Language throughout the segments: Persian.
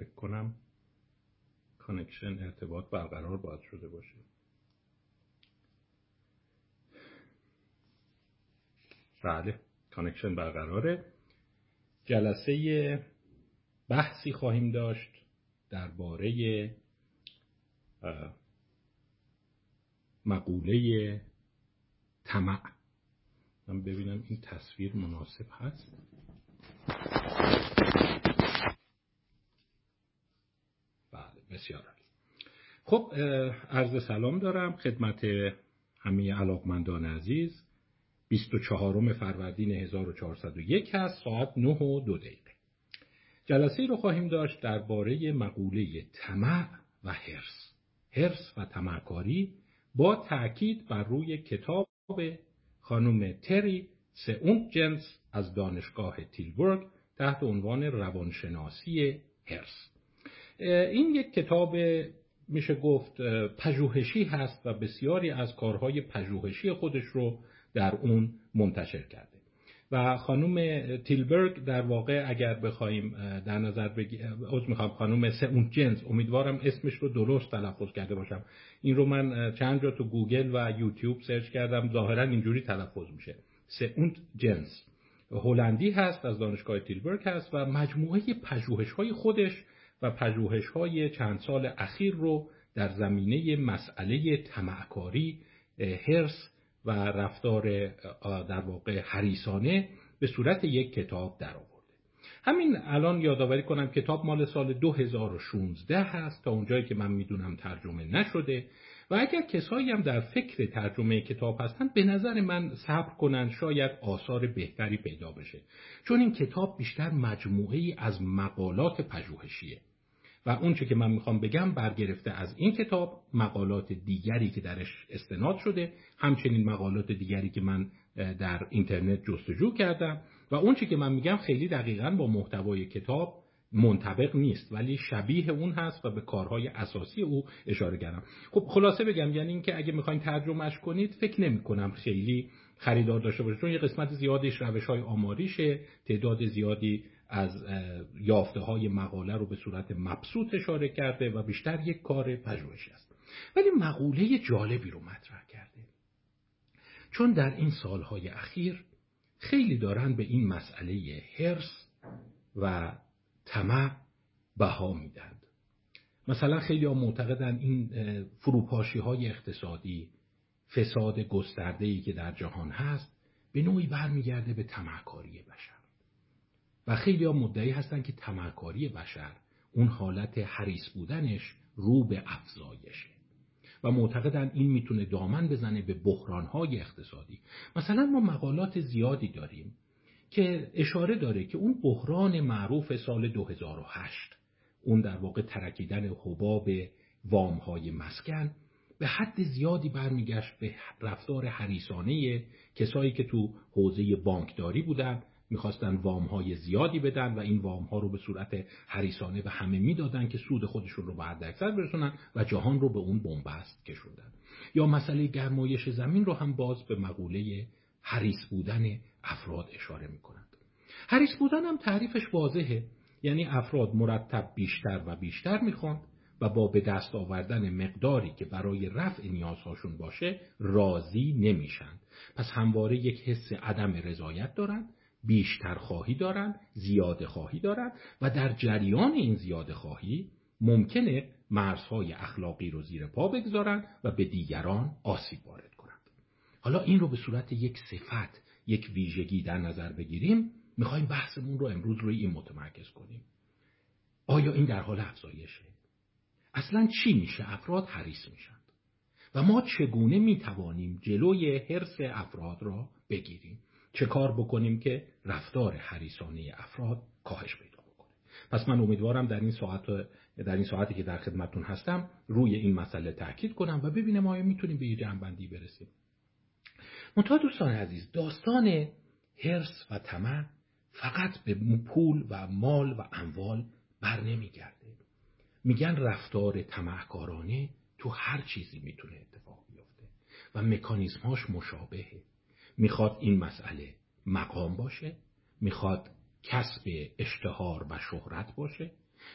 فکر کنم connection ارتباط برقرار باید شده باشه. بله connection برقراره. جلسه بحثی خواهیم داشت درباره مقوله طمع. من ببینم این تصویر مناسب هست بله بسیار خب عرض سلام دارم خدمت همه علاقمندان عزیز. 24 فروردین 1401 هست ساعت 9 و دو دقیقه. جلسه رو خواهیم داشت درباره مقوله طمع و هرس هرس و طمعکاری با تاکید بر روی کتاب خانم تری سئونت جنس از دانشگاه تیلبورگ تحت عنوان روانشناسی حرص این یک کتاب میشه گفت پژوهشی هست و بسیاری از کارهای پژوهشی خودش رو در اون منتشر کرده. و خانم تیلبرگ در واقع اگر بخوایم در نظر بگیریم می‌خوام خانم سئون جنس امیدوارم اسمش رو درست تلفظ کرده باشم. این رو من چند جا تو گوگل و یوتیوب سرچ کردم ظاهرا اینجوری تلفظ میشه. سئونت جنس هلندی هست از دانشگاه تیلبرگ هست و مجموعه پژوهش های خودش و پژوهش های چند سال اخیر رو در زمینه مسئله تمعکاری هرس و رفتار در واقع حریسانه به صورت یک کتاب در آورده همین الان یادآوری کنم کتاب مال سال 2016 هست تا اونجایی که من می‌دونم ترجمه نشده و اگر کسایی هم در فکر ترجمه کتاب هستن به نظر من صبر کنن شاید آثار بهتری پیدا بشه. چون این کتاب بیشتر مجموعه ای از مقالات پژوهشیه. و اونچه که من می‌خوام بگم برگرفته از این کتاب مقالات دیگری که درش استناد شده همچنین مقالات دیگری که من در اینترنت جستجو کردم و اونچه که من میگم خیلی دقیقا با محتوای کتاب منطبق نیست ولی شبیه اون هست و به کارهای اساسی او اشاره کردم. خب خلاصه بگم یعنی اینکه اگه می‌خواین ترجمهش کنید فکر نمی کنم خیلی خریدار داشته باشه چون یه قسمت زیادیش روش های آماریشه تعداد زیادی از یافته های مقاله رو به صورت مبسوط اشاره کرده و بیشتر یک کار پژوهشی است. ولی مقوله جالبی رو مطرح کرده. چون در این سالهای اخیر خیلی دارن به این مسئله هرس و طمع بها میدند مثلا خیلی ها معتقدن این فروپاشی های اقتصادی فساد گسترده ای که در جهان هست به نوعی برمیگرده به تمعکاری بشر. خیلی ها مدعی هستن که تمرکاری بشر اون حالت حریص بودنش رو به افزایشه. و معتقدن این می‌تونه دامن بزنه به بحرانهای اقتصادی. مثلا ما مقالات زیادی داریم که اشاره داره که اون بحران معروف سال 2008 اون در واقع ترکیدن حباب وامهای مسکن به حد زیادی برمیگشت به رفتار حریسانه کسایی که تو حوزه بانکداری بودن می‌خواستن وام های زیادی بدن و این وام ها رو به صورت حریسانه به همه می‌دادن که سود خودشون رو به حد اکثر برسونن و جهان رو به اون بنبست کشوندن. یا مسئله گرمایش زمین رو هم باز به مقوله حریص بودن افراد اشاره می‌کنند. حریص بودن هم تعریفش واضحه. یعنی افراد مرتب بیشتر و بیشتر می‌خوان و با به دست آوردن مقداری که برای رفع نیازهاشون باشه راضی نمیشن. پس همواره یک حس عدم رضایت دارند بیشتر خواهی دارند زیاده خواهی دارند و در جریان این زیاده خواهی ممکنه مرزهای اخلاقی رو زیر پا بگذارند و به دیگران آسیب وارد کنند. حالا این رو به صورت یک صفت یک ویژگی در نظر بگیریم می‌خوایم بحثمون رو امروز روی این متمرکز کنیم. آیا این در حال افزایشه؟ اصلا چی میشه؟ افراد حریص میشند و ما چگونه می‌توانیم جلوی حرس افراد را بگیریم؟ چه کار بکنیم که رفتار حریصانه افراد کاهش پیدا بکنه. پس من امیدوارم در این ساعت در این ساعتی که در خدمتتون هستم روی این مسئله تاکید کنم و ببینم آیا می‌تونیم به یه جنبندی برسیم. منتها دوستان عزیز داستان هرس و طمع فقط به پول و مال و اموال بر نمیگرده. میگن رفتار طمعکارانه تو هر چیزی می‌تونه اتفاق بیفته و مکانیزمهاش مشابهه. می‌خواد این مسئله مقام باشه می‌خواد کسب اشتهار و شهرت باشه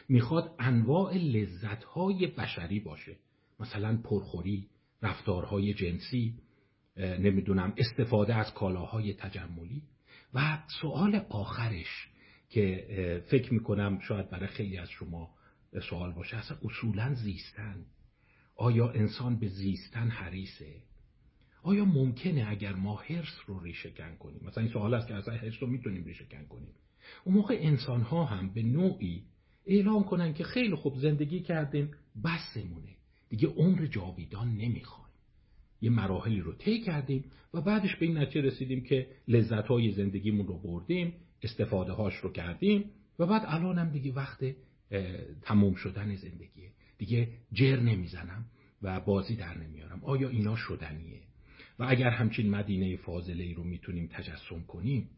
می‌خواد انواع لذتهای بشری باشه. مثلا پرخوری رفتارهای جنسی نمی‌دونم استفاده از کالاهای تجملی. و سوال آخرش که فکر می‌کنم شاید برای خیلی از شما سوال باشه اصلا اصولا زیستن. آیا انسان به زیستن حریصه؟ آیا ممکنه اگر ما حرس رو ریشه کنیم؟ مثلا این سوال است که اصلا حرس رو می‌تونیم ریشه کنیم. اون موقع انسان ها هم به نوعی اعلام کنن که خیلی خوب زندگی کردیم بسمونه. دیگه عمر جاویدان نمی‌خوایم. یه مراحلی رو طی کردیم و بعدش به این نتیجه رسیدیم که لذت های زندگیمون رو بردیم استفاده هاش رو کردیم و بعد الان هم دیگه وقت تموم شدن زندگیه. دیگه جر نمی‌زنم و بازی در نمیارم. آیا اینا شدنیه؟ و اگر همچین مدینه فاضله ای رو می‌تونیم تجسم کنیم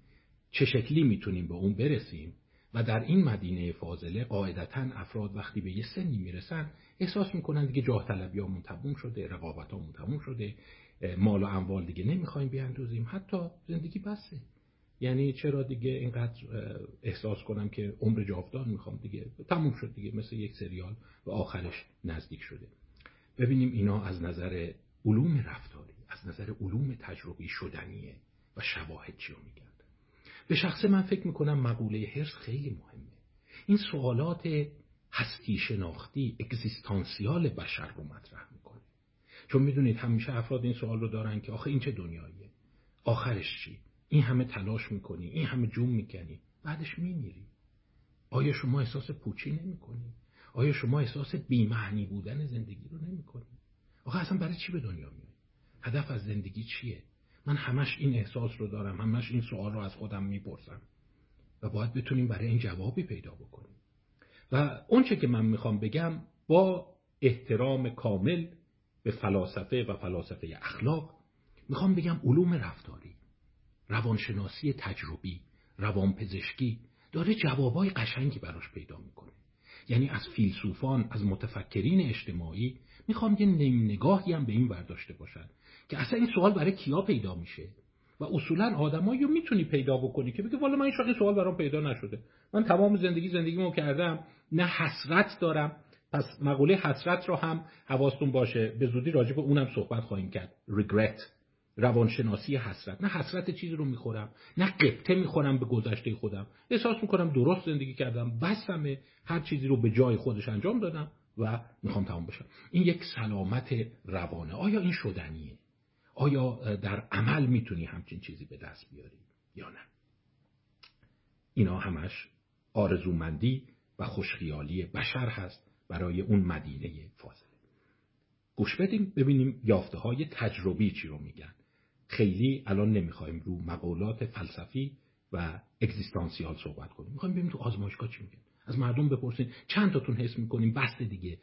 چه شکلی می‌تونیم به اون برسیم؟ و در این مدینه فاضله قاعدتا افراد وقتی به یه سنی می‌رسن احساس می‌کنن دیگه جاه طلبی همون تموم شده رقابت همون تموم شده مال و اموال دیگه نمی‌خوایم بیاندازیم حتی زندگی بسه. یعنی چرا دیگه اینقدر احساس کنم که عمر جاودان می‌خوام دیگه تموم شد دیگه مثل یک سریال و آخرش نزدیک شده. ببینیم اینا از نظر علوم رفتاری. از نظر علوم تجربی شدنیه و شواهد چی رو میگن به شخص من فکر می‌کنم مقوله هرس خیلی مهمه. این سوالات هستی شناختی اگزیستانسیال بشر رو مطرح می‌کنه. چون می‌دونید همیشه افراد این سوال رو دارن که آخه این چه دنیاییه؟ آخرش چی؟ این همه تلاش می‌کنی این همه جون می‌کنی. بعدش میمیری. آیا شما احساس پوچی نمی‌کنی؟ آیا شما احساس بیمعنی بودن زندگی رو نمی‌کنی؟ آخه اصلا برای چی به دنیا میای هدف از زندگی چیه؟ من همش این احساس رو دارم همش این سوال رو از خودم می‌پرسم. و باید بتونیم برای این جوابی پیدا بکنیم. و اونچه که من می‌خوام بگم با احترام کامل به فلاسفه و فلاسفه اخلاق می‌خوام بگم علوم رفتاری روانشناسی تجربی روانپزشکی داره جوابای قشنگی براش پیدا می‌کنه. یعنی از فیلسوفان از متفکرین اجتماعی می‌خوام یه نگاهی هم به این برداشته باشن که اصلا این سوال برای کیا پیدا میشه؟ و اصولا آدمایی رو می‌تونی پیدا بکنی که بگه والا من این سوال برام پیدا نشده. من تمام زندگی زندگیمو کردم نه حسرت دارم. پس مقوله حسرت رو هم حواستون باشه. به زودی راجع به اونم صحبت خواهیم کرد. Regret. روانشناسی حسرت. نه حسرت چیزی رو می‌خورم نه قبطه می‌خورم به گذشته خودم. احساس می‌کنم درست زندگی کردم بسمه هر چیزی رو به جای خودش انجام دادم و می‌خوام تمام بشم. این یک سلامت روانه. آیا این شدنیه؟ آیا در عمل می‌تونی همچین چیزی به دست بیاری یا نه؟ اینا همش آرزومندی و خوشخیالی بشر هست برای اون مدینه فاضله. گوش بدیم ببینیم یافته های تجربی چی رو میگن. خیلی الان نمی‌خوایم رو مقولات فلسفی و اگزیستانسیال صحبت کنیم. می‌خوایم ببینیم تو آزمایشگاه چی میگن؟ از مردم بپرسین چند تاتون حس می‌کنیم؟ بس دیگه.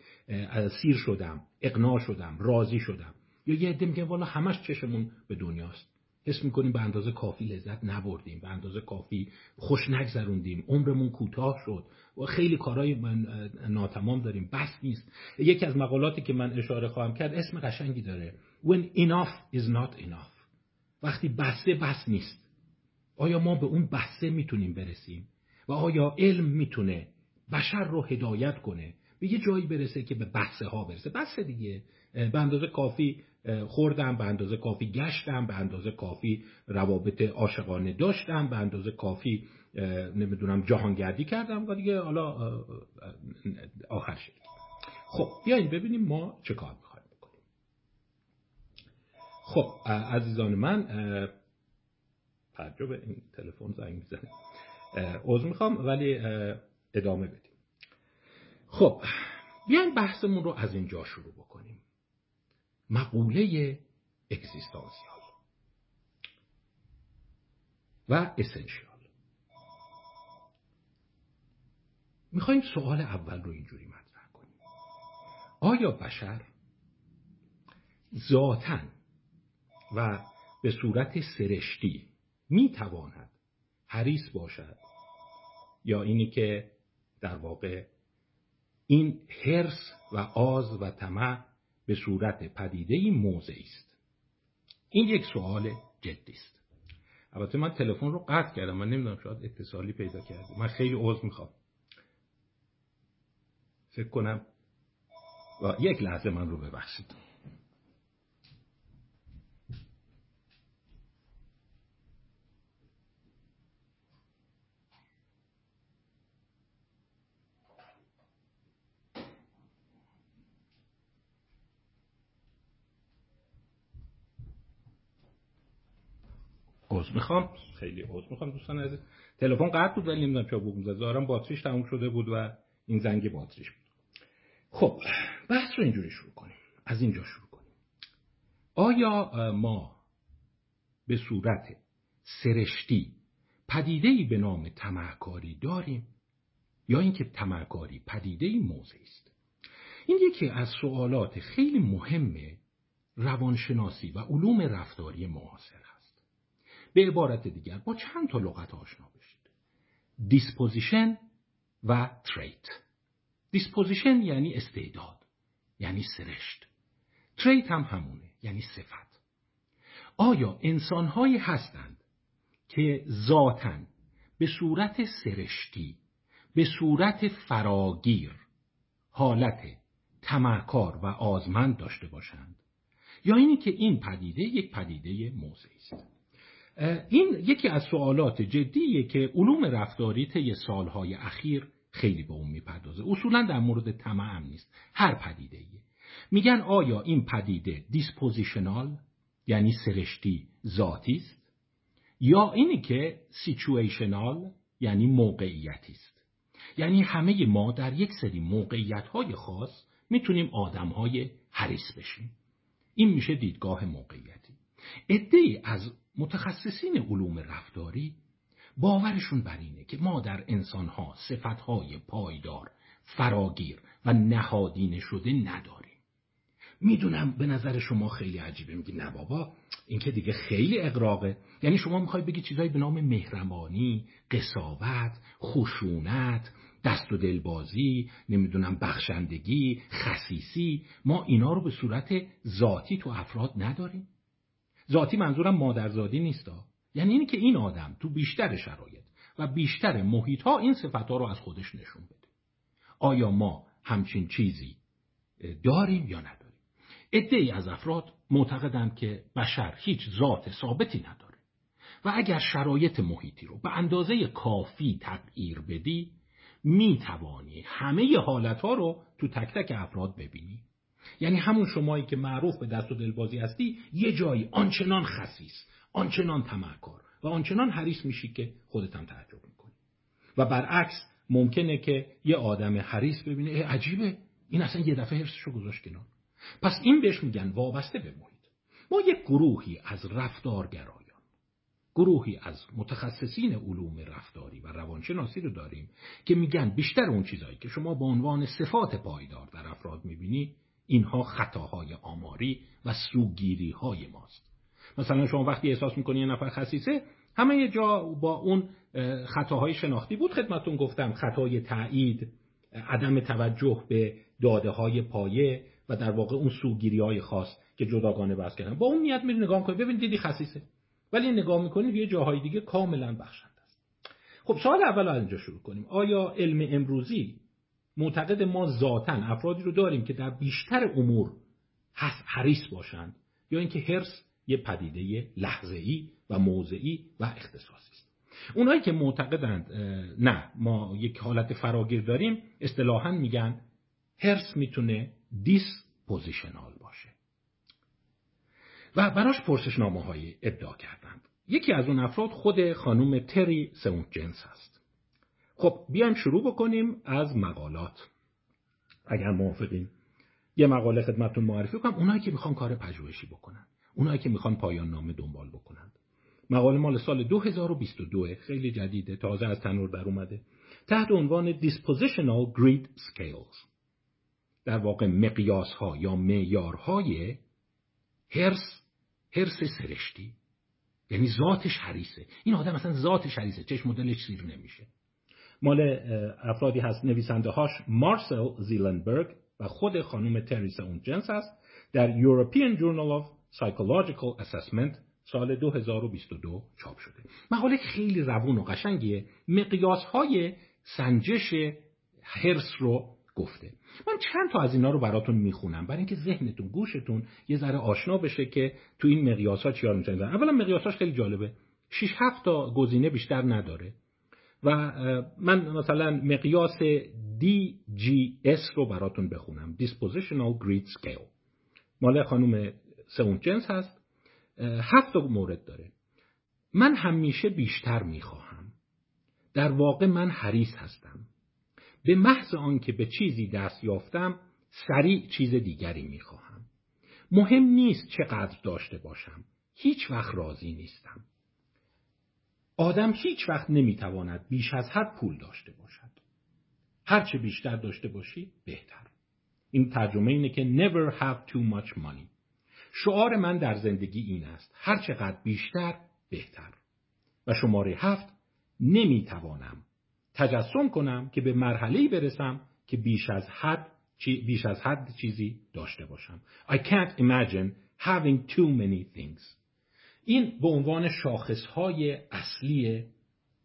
سیر شدم اقناع شدم راضی شدم. یا یه عده میگه والا همش چشمون به دنیاست. حس می‌کنیم به اندازه کافی لذت نبردیم به اندازه کافی خوش نگذروندیم. عمرمون کوتاه شد. و خیلی کارهای من ناتمام داریم. بس نیست. یکی از مقالاتی که من اشاره خواهم کرد اسم قشنگی داره. When enough is not enough. وقتی بسته بس نیست. آیا ما به اون بسته می‌تونیم برسیم؟ و آیا علم می‌تونه بشر رو هدایت کنه؟ به یه جایی برسه که به بحثه ها برسه. بحث دیگه. به اندازه کافی خوردم به اندازه کافی گشتم به اندازه کافی روابط عاشقانه داشتم به اندازه کافی نمی‌دونم جهانگردی کردم و دیگه حالا آخر شد خب بیایید ببینیم ما چه کار خب عزیزان من تعجب این تلفن زنگ می‌زنه. عذر می‌خوام ولی ادامه بدیم. خب بیاین بحثمون رو از اینجا شروع بکنیم. مقوله اکزیستانسیال و اسنشیال. می‌خوایم سوال اول رو اینجوری مطرح کنیم. آیا بشر ذاتا و به صورت سرشتی می‌تواند حریص باشد. یا اینی که در واقع این حرس و آز و طمع به صورت پدیده موضعی است. این یک سوال جدی است. البته من تلفن رو قطع کردم. من نمی‌دونم شاید اتصالی پیدا کرده من خیلی عذر می‌خوام. فکر کنم و یک لحظه من رو ببخشید. عذر می‌خوام. خیلی عذر می‌خوام دوستان عزیز. تلفن قطع بود ولی نمی‌دونم چرا بوق می‌زد ظاهرا باتریش تموم شده بود و این زنگ باتریش بود. خب بحث رو اینجوری شروع کنیم. از اینجا شروع کنیم. آیا ما به صورت سرشتی پدیده به نام تمهکاری داریم یا اینکه تمهکاری پدیده موضع است؟ این یکی از سوالات خیلی مهم روانشناسی و علوم رفتاری معاصر به عبارت دیگر با چند تا لغت آشنا بشید. disposition و trait disposition یعنی استعداد یعنی سرشت. trait هم همونه یعنی صفت. آیا انسانهایی هستند که ذاتا به صورت سرشتی به صورت فراگیر حالت طمعکار و آزمند داشته باشند؟ یا اینی که این پدیده یک پدیده موضعی است؟ این یکی از سوالات جدیه که علوم رفتاری طی سالهای اخیر خیلی به اون می‌پردازه. اصولا در مورد طمع نیست. هر پدیده ایه. میگن آیا این پدیده dispositional یعنی سرشتی ذاتی است؟ یا اینی که situational یعنی موقعیتی است؟ یعنی همه ما در یک سری موقعیت های خاص می‌تونیم آدم های حریص بشیم. این میشه دیدگاه موقعیتی. عده از متخصصین علوم رفتاری باورشون بر اینه که ما در انسانها صفتهای پایدار فراگیر و نهادینه شده نداریم. می‌دونم به نظر شما خیلی عجیبه. میگی نه بابا این که دیگه خیلی اقراقه یعنی شما می‌خوای بگی چیزایی به نام مهربانی قصاوت خشونت دست و دلبازی نمی‌دونم بخشندگی خصیصی ما اینا رو به صورت ذاتی تو افراد نداریم. ذاتی منظورم مادرزادی نیستا یعنی اینی که این آدم تو بیشتر شرایط و بیشتر محیط ها این صفت ها رو از خودش نشون بده. آیا ما همچین چیزی داریم یا نداریم؟ ای از افراد معتقدند که بشر هیچ ذات ثابتی نداره. و اگر شرایط محیطی رو به اندازه کافی تغییر بدی می توانی همه حالت ها رو تو تک تک افراد ببینی. یعنی همون شمایی که معروف به دست و دلبازی هستی یه جایی آنچنان خصیص آنچنان تمکار و آنچنان حریص میشی که خودت هم تعجب می‌کنی. و برعکس ممکنه که یه آدم حریص ببینه ای عجیبه این اصلا یه دفعه حرسشو گذاشت کنار. پس این بهش میگن وابسته به محیط. ما یک گروهی از رفتارگرایان گروهی از متخصصین علوم رفتاری و روانشناسی رو داریم که میگن بیشتر اون چیزهایی که شما به عنوان صفات پایدار در افراد می‌بینی اینها خطاهای آماری و سوگیری های ماست. مثلا شما وقتی احساس می‌کنی یه نفر خصیصه همه یه جا با اون خطاهای شناختی بود خدمتون گفتم. خطای تایید عدم توجه به داده های پایه و در واقع اون سوگیری های خاص که جداگانه بحث کردن. با اون نیت میری نگاه کنی ببین دیدی خصیصه. ولی نگاه می‌کنی یه جاهای دیگه کاملا بخشنده است. خب سوال اول از اینجا شروع کنیم. آیا علم امروزی معتقد ما ذاتا افرادی رو داریم که در بیشتر امور حریص باشند یا اینکه هرس یه پدیده لحظه‌ای و موضعی و اختصاصی است. اونایی که معتقدند نه ما یک حالت فراگیر داریم اصطلاحا میگن هرس می‌تونه دیس پوزیشنال باشه. و براش پرسشنامه های ابداع کردند. یکی از اون افراد خود خانم تری سونت جنس هست. خب بیایم شروع بکنیم از مقالات. اگر موافقین یه مقاله خدمتتون معرفی کنم. اونایی که می‌خوان کار پژوهشی بکنن اونایی که می‌خوان پایان نامه دنبال بکنن. مقاله مال سال 2022 خیلی جدیده تازه از تنور در اومده. تحت عنوان Dispositional Grid Scales. در واقع مقیاس ها یا معیارهای هرس هرس سرشتی. یعنی ذاتش حریصه. این آدم مثلا ذاتش حریصه. چشم مدلش سیر نمیشه. مال افرادی هست نویسنده هاش مارسل زیلنبرگ و خود خانم تریسا اون جنس هست در European Journal of Psychological Assessment سال 2022 چاپ شده. مقاله خیلی روون و قشنگیه. مقیاس های سنجش هرس رو گفته. من چند تا از اینا رو براتون می‌خونم. برای اینکه ذهنتون گوشتون یه ذره آشنا بشه که تو این مقیاس ها چیار می‌تونید اولا مقیاساش خیلی جالبه. 6 7 تا گزینه بیشتر نداره. و من مثلا مقیاس DGS رو براتون بخونم. Dispositional Grid Scale. مال خانم سون جنس هست. هفت مورد داره. من همیشه بیشتر می‌خواهم. در واقع من حریص هستم. به محض آنکه به چیزی دست یافتم سریع چیز دیگری می‌خواهم. مهم نیست چقدر داشته باشم. هیچ وقت راضی نیستم. آدم هیچ وقت نمی‌تواند بیش از حد پول داشته باشد. هرچه بیشتر داشته باشی بهتر. این ترجمه اینه که never have too much money. شعار من در زندگی این است. هر چقدر بیشتر بهتر. و شماره هفت نمی‌توانم تجسم کنم که به مرحله برسم که بیش از حد بیش از حد چیزی داشته باشم. I can't imagine having too many things. این به عنوان شاخصهای اصلی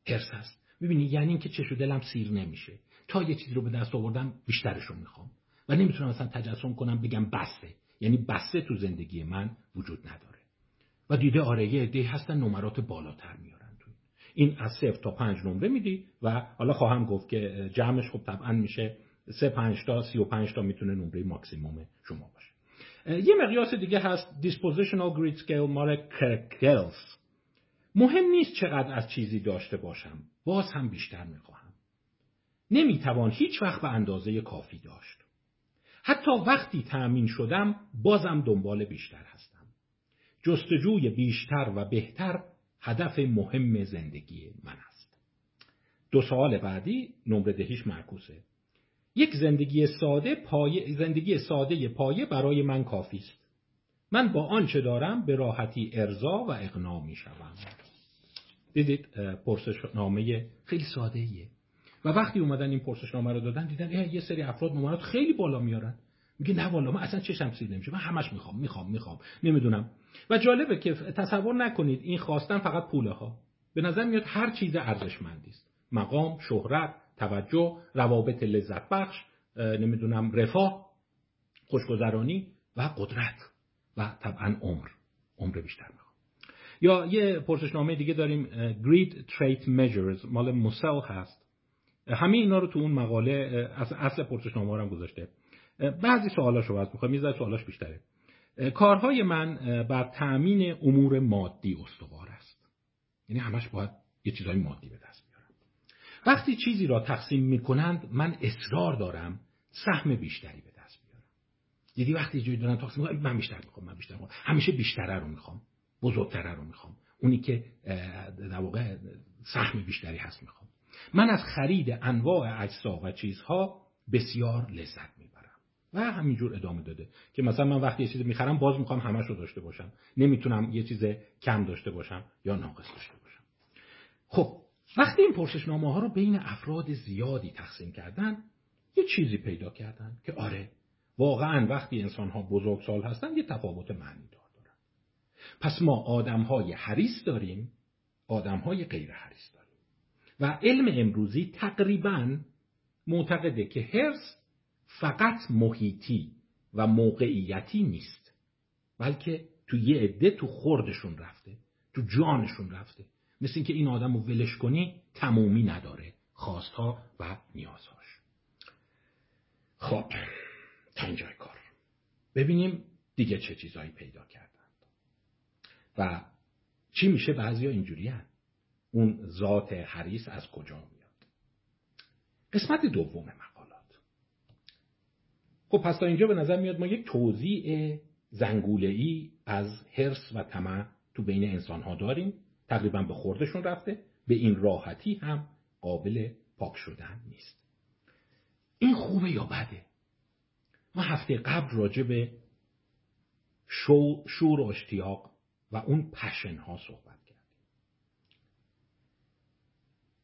هرس است ببینی یعنی اینکه چشو دلم سیر نمیشه. تا یه چیزی رو به دست آوردم بیشترش رو می‌خوام. و نمی‌تونم اصلا تجسم کنم بگم بسته. یعنی بسته تو زندگی من وجود نداره. و دیده آره یه عده هستن نمرات بالاتر میارن تو این از صفر تا پنج نمره میدی و حالا خواهم گفت که جمعش خب طبعا میشه سه پنج تا سی و پنج تا می‌تونه نمره ماکسیموم شما باشه. یه مقیاس دیگه هست Dispositional Grid Scale مال کرکلز مهم نیست چقدر از چیزی داشته باشم باز هم بیشتر می‌خواهم. نمی‌توان هیچ وقت به اندازه کافی داشت. حتی وقتی تأمین شدم بازم دنبال بیشتر هستم. جستجوی بیشتر و بهتر هدف مهم زندگی من است. دو سوال بعدی نمره دهیش معکوسه یک زندگی ساده پایه زندگی ساده پایه برای من کافی است. من با آنچه دارم به راحتی ارضا و اقنا می شوم دیدید پرسشنامه خیلی ساده ایه و وقتی اومدن این پرسشنامه رو دادن دیدن یه سری افراد نمرات خیلی بالا میارن. میگه نه والا من اصلا چشم سیر نمیشه. من همش می‌خوام می‌خوام می‌خوام. نمی‌دونم. و جالبه که تصور نکنید این خواستن فقط پوله ها به نظر میاد هر چیز ارزشمندی است. مقام شهرت توجه روابط لذت بخش نمی‌دونم رفاه خوشگذرانی و قدرت و طبعا عمر. عمر بیشتر می‌خوام. یا یه پرسشنامه دیگه داریم Greed Trait Measures مال موسل هست. همه اینا رو تو اون مقاله اصل, اصل پرسشنامه هم گذاشته. بعضی سوالاشو رو باز می‌خوام یه سوالاش بیشتره. کارهای من بر تأمین امور مادی استوار است. یعنی همش باید یه چیزای مادی به دست وقتی چیزی را تقسیم می‌کنند من اصرار دارم سهم بیشتری به دست بیارم. دیدی وقتی جایی دارن تقسیم می‌کنن من بیشتر می‌خوام من بیشتر می‌خوام. همیشه بیشتره رو می‌خوام بزرگتره رو می‌خوام. اونی که در واقع سهم بیشتری هست می‌خوام. من از خرید انواع اجزا و چیزها بسیار لذت می‌برم. و همینجور ادامه داده که مثلا من وقتی یه چیزی می‌خرم باز می‌خوام همش رو داشته باشم. نمی‌تونم یه چیز کم داشته باشم یا ناقص داشته باشم. خب وقتی این پرسشنامه ها رو بین افراد زیادی تقسیم کردن یه چیزی پیدا کردن که آره واقعا وقتی انسان ها بزرگسال هستن یه تفاوت معنی دار دارن. پس ما آدم های حریص داریم آدم های غیر حریص داریم. و علم امروزی تقریبا معتقده که هرس فقط محیطی و موقعیتی نیست بلکه تو یه عده تو خوردشون رفته تو جانشون رفته. مثل اینکه این آدم رو ولش کنی تمومی نداره. خواستها و نیازهاش. خب تا اینجای کار. ببینیم دیگه چه چیزهایی پیدا کردند. و چی میشه؟ بعضی ها اینجوری اون ذات حریص از کجا میاد؟ قسمت دوم مقالات. خب پس تا اینجا به نظر میاد ما یک توضیع زنگوله ای از حرس و طمع تو بین انسان ها داریم. تقریبا به خوردشون رفته. به این راحتی هم قابل پاک شدن نیست. این خوبه یا بده؟ ما هفته قبل راجع به شور و اشتیاق و اون پشن ها صحبت کردیم.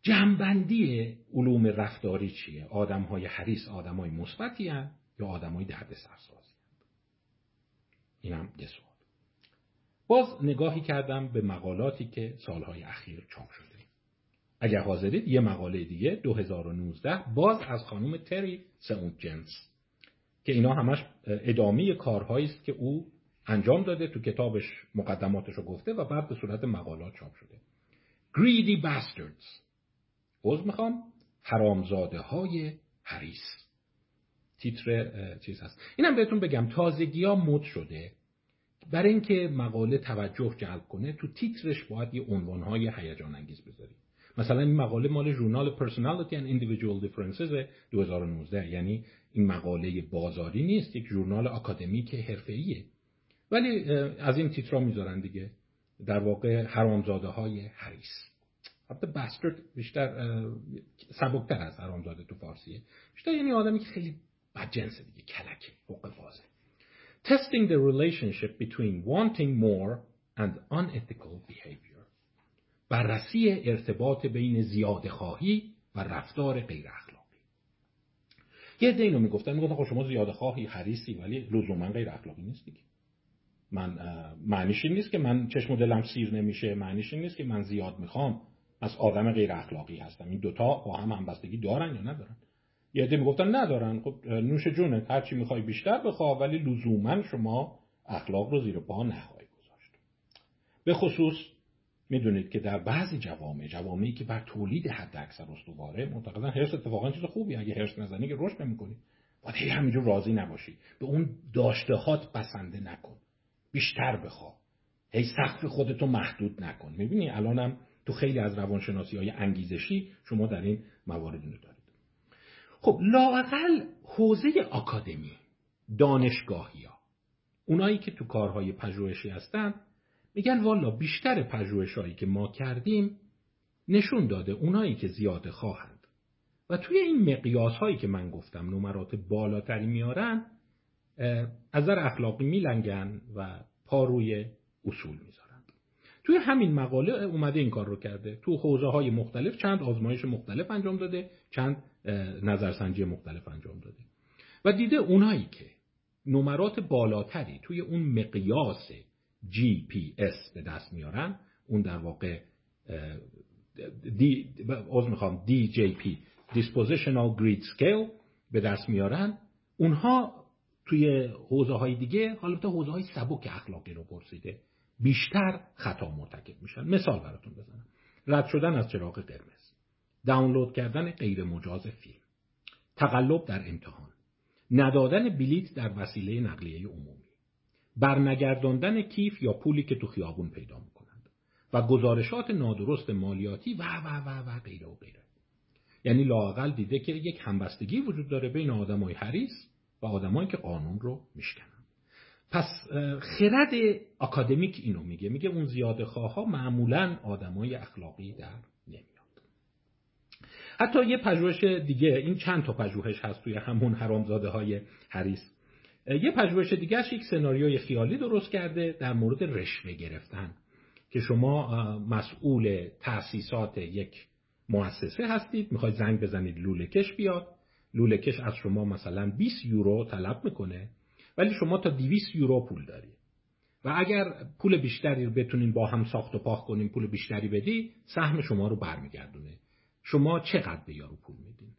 جمعبندی علوم رفتاری چیه؟ آدم های حریص آدم های مثبتی یا آدم های درد سرسازی این هم یه سوال. باز نگاهی کردم به مقالاتی که سالهای اخیر چاپ شده. اگر حاضرید یه مقاله دیگه 2019 باز از خانم تری سمونت جنس که اینا همش ادامه کارهایی است که او انجام داده تو کتابش مقدماتش رو گفته و بعد به صورت مقالات چاپ شده. Greedy Bastards. عوض می‌خوام. حرامزاده های حریص. تیتر چیز هست. اینم بهتون بگم تازگی ها مد شده. برای اینکه مقاله توجه جلب کنه تو تیترش باید یه عنوان های هیجان انگیز بذاریم. مثلا این مقاله مال ژورنال Personality and Individual Differences 2019 یعنی این مقاله بازاری نیست یک ژورنال آکادمیک حرفه‌ایه. ولی از این تیترا می‌ذارن دیگه. در واقع حرامزاده های حریص. حتی باسترد بیشتر سبکتر از حرامزاده تو فارسیه. بیشتر یعنی آدمی که خیلی بدجنسه دیگه کلکه حق بازه testing the relationship between wanting more and unethical behavior. بررسی ارتباط بین زیاده خواهی و رفتار غیر اخلاقی. یه عده اینو می‌گفتن. می‌گفتن خب شما زیاده خواهی حریصی ولی لزوما غیر اخلاقی نیست دیگه. من معنیش این نیست که من چشم و دلم سیر نمیشه. معنیش این نیست که من زیاد می‌خوام. از آدم غیر اخلاقی هستم. این دوتا با هم همبستگی دارن یا ندارن؟ یه عده می‌گفتن ندارن. خب نوش جونه هر چی می‌خوای بیشتر بخوا ولی لزوما شما اخلاق رو زیر پا نخواهی گذاشت. به خصوص می‌دونید که در بعضی جوامع جوامعی که بر تولید حد اکثر استواره معتقدن هرس اتفاقا چیز خوبی. اگه هرس نزنی که رشد نمی‌کنی. باید هی همینجور راضی نباشی. به اون داشتهات بسنده نکن. بیشتر بخوا هی سقف خودتو محدود نکن. می‌بینی؟ الانم تو خیلی از روانشناسی های انگیزشی شما در این موارد دارید. خب لاقل حوزه آکادمی دانشگاهی ها اونایی که تو کارهای پژوهشی هستن میگن والا بیشتر پژوهشهایی که ما کردیم نشون داده اونایی که زیاده خواهند. و توی این مقیاس هایی که من گفتم نمرات بالاتری میارن از اخلاقی میلنگن و پا روی اصول می‌ذارند توی همین مقاله اومده این کار رو کرده. تو حوزه های مختلف چند آزمایش مختلف انجام داده چند نظرسنجی مختلف انجام داده. و دیده اونایی که نمرات بالاتری توی اون مقیاس GPS به دست میارن اون در واقع دی از می‌خوام DJP Dispositional Grid Scale به دست میارن. اونها توی حوزه های دیگه حالا تا حوزه های سبک اخلاقی رو پرسیده. بیشتر خطا مرتکب میشن. مثال براتون بزنم. رد شدن از چراغ قرمز. دانلود کردن غیر مجاز فیلم. تقلب در امتحان. ندادن بلیت در وسیله نقلیه عمومی. برنگرداندن کیف یا پولی که تو خیابون پیدا می‌کنند. و گزارشات نادرست مالیاتی و و و و غیره و غیره. یعنی لاقل دیده که یک همبستگی وجود داره بین آدمای حریص و آدمایی که قانون رو میشکنن. پس خرد اکادمیک اینو میگه. میگه اون زیاده خواه معمولا آدمای اخلاقی در نمیاد. حتی یه پژوهش دیگه این چند تا پژوهش هست توی همون حرامزاده های حریص یه پژوهش دیگهش یک سناریوی خیالی درست کرده در مورد رشوه گرفتن که شما مسئول تأسیسات یک مؤسسه هستید می‌خواید زنگ بزنید لوله کش بیاد. لوله کش از شما مثلا 20 یورو طلب می‌کنه. ولی شما تا 200 یورو پول داری. و اگر پول بیشتری رو بتونین با هم ساخت و پاخ کنین پول بیشتری بدی سهم شما رو برمیگردونه. شما چقدر به یارو پول میدین؟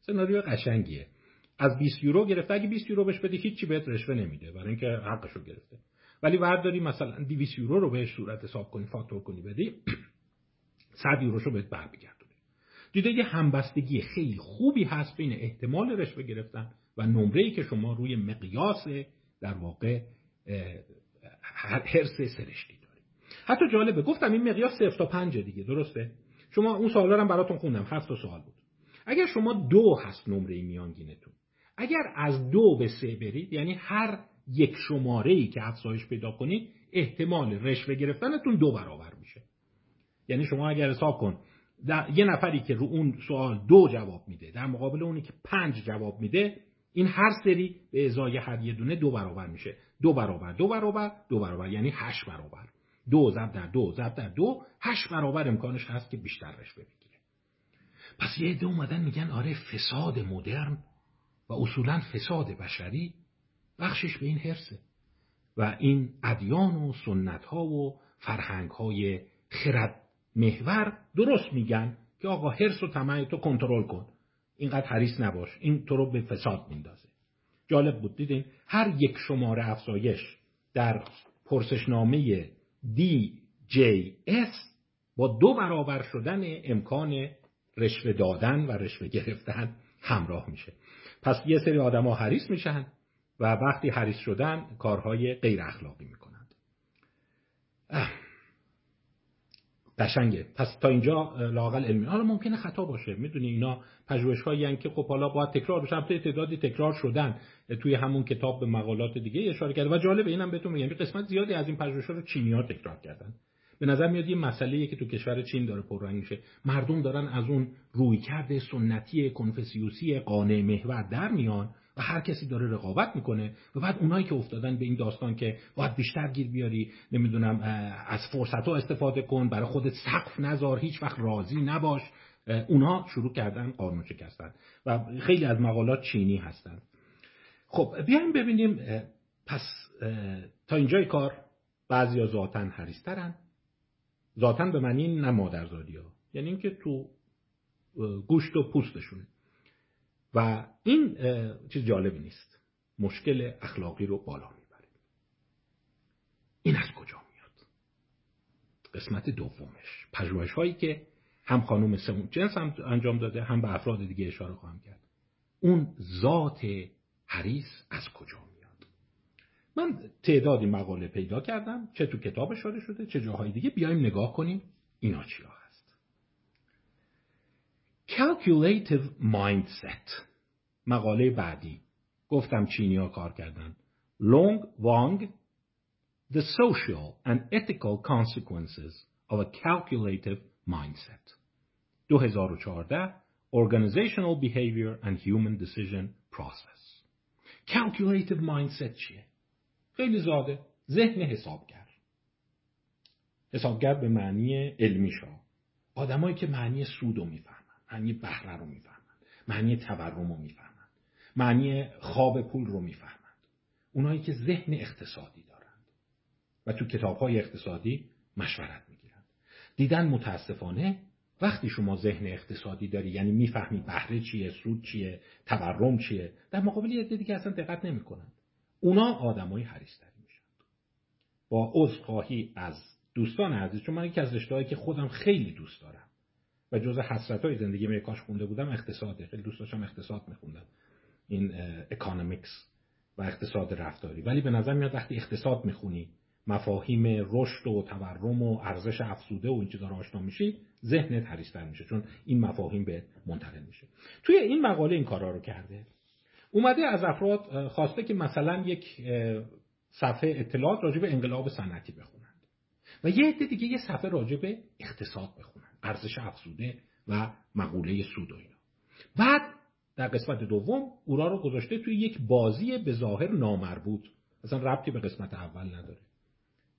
سناریو قشنگیه. از 20 یورو گرفته اگه 20 یورو بهش بدی هیچی بهت رشوه نمیده برای اینکه حقش رو گرفته. ولی داری مثلا 200 یورو رو بهش صورت حساب کنی فاکتور کنی بدی 100 یوروشو بهت برمیگردونه. دیده یه همبستگی خیلی خوبی هست بین احتمال رشوه گرفتن و نمره‌ای که شما روی مقیاس در واقع حرس سرشتی داری حتی جالبه گفتم این مقیاس 0 تا 5 دیگه درسته؟ شما اون سوالا رو براتون خوندم هفت تا سوال بود. اگر شما دو هست نمره میانگینتون اگر از دو به سه برید یعنی هر یک شماره ای که افزایش پیدا کنید احتمال رشوه گرفتنتون دو برابر میشه. یعنی شما اگر حساب کن یه نفری که رو اون سوال دو جواب میده در مقابل اونی که پنج جواب میده این هر سری به ازای هر یه دونه دو برابر میشه. دو برابر دو برابر دو برابر یعنی هشت برابر. دو ضرب در دو ضرب در دو هشت برابر امکانش هست که بیشتر رشوه بگیره. پس یه عده اومدن میگن آره فساد مدرن و اصولا فساد بشری بخشش به این حرسه و این ادیان و سنت ها و فرهنگ های خرد محور درست میگن که آقا حرس و طمع تو کنترل کن. اینقدر حریص نباش. این تو رو به فساد میندازه. جالب بود دیدین؟ هر یک شماره افزایش در پرسشنامه DJS با دو برابر شدن امکان رشوه دادن و رشوه گرفتن همراه میشه. پس یه سری آدما حریص میشن و وقتی حریص شدن کارهای غیر اخلاقی می‌کنند قشنگه. پس تا اینجا لاقل علمی. حالا ممکنه خطا باشه. می‌دونی اینا پژوهش هایی که خب حالا باید تکرار بشه البته تعدادی تکرار شدن توی همون کتاب به مقالات دیگه اشاره کرده. و جالبه اینم بهتون میگم قسمت زیادی از این پژوهش رو چینی‌ها تکرار کردن. به نظر میاد یه مسئله که تو کشور چین داره پررنگ میشه. مردم دارن از اون رویکرد سنتی کنفسیوسی قانع محور در میان و هر کسی داره رقابت می‌کنه و بعد اونایی که افتادن به این داستان که باید بیشتر گیر بیاری نمی‌دونم از فرصت ها استفاده کن برای خودت سقف نذار هیچ وقت راضی نباش اونها شروع کردن قانون شکستن و خیلی از مقالات چینی هستن. خب بیایم ببینیم پس تا اینجای کار بعضی ذاتن حریسترن ذاتا به معنی نه مادرزادی ها یعنی اینکه تو گوشت و پوستشونه. و این چیز جالبی نیست. مشکل اخلاقی رو بالا می‌بره. این از کجا میاد؟ قسمت دومش. پژوهش هایی که هم خانم سمون جنس هم انجام داده هم به افراد دیگه اشاره خواهم کرد. اون ذات حریص از کجا میاد؟ من تعدادی مقاله پیدا کردم چه تو کتاب اشاره شده چه جاهای دیگه. بیایم نگاه کنیم اینا چی calculative mindset مقاله بعدی گفتم چینی ها کار کردن لونگ وانگ the social and ethical consequences of a calculative mindset 2014 organizational behavior and human decision process calculative mindset چیه خیلی زاده ذهن حسابگر حسابگر به معنی علمی شا آدمایی که معنی سود رو می‌فهمن معنی بهره رو می‌فهمند. معنی تورم رو می‌فهمند. معنی خواب پول رو می‌فهمند. اونایی که ذهن اقتصادی دارند و تو کتاب های اقتصادی مشورت می‌گیرند. دیدن متاسفانه وقتی شما ذهن اقتصادی داری یعنی می‌فهمی بهره چیه سود چیه تورم چیه در مقابل یه دیگه اصلا دقت نمی‌کنند. اونا آدمای حریصتری میشن. با عذرخواهی از دوستان عزیز چون من یکی از رشته‌هایی که خودم خیلی دوست دارم و جز حسرت های زندگیمه کاش خونده بودم اقتصاده. خیلی دوست داشتم اقتصاد میخوندم این economics و اقتصاد رفتاری. ولی به نظر میاد وقتی اقتصاد می‌خونی مفاهیم رشد و تورم و ارزش افزوده و این چیزا رو آشنا میشی ذهنت حریصتر میشه چون این مفاهیم بهت منتقل میشه. توی این مقاله این کارا رو کرده. اومده از افراد خواسته که مثلا یک صفحه اطلاعات راجع به انقلاب صنعتی بخونند. و یه عده دیگه یه صفحه راجع به اقتصاد بخونند. ارزش افزوده و مقوله سود و اینا. بعد در قسمت دوم اورا رو گذاشته توی یک بازی به ظاهر نامربوط. اصلا ربطی به قسمت اول نداره.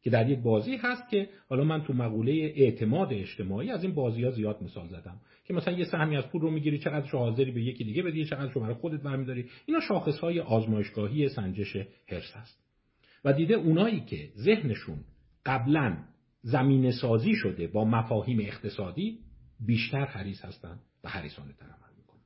که در یک بازی هست که حالا من تو مقوله اعتماد اجتماعی از این بازی ها زیاد مثال زدم. که مثلا یه سهمی از پول رو می‌گیری چقدر شو حاضری به یکی دیگه بدی چقدر شو برای خودت برمیداری. اینا شاخص های آزمایشگاهی سنجش هرس هست. و دیده اونایی که ذهنشون قبلا زمین سازی شده با مفاهیم اقتصادی بیشتر حریص هستند و حریصانه تر عمل می‌کنند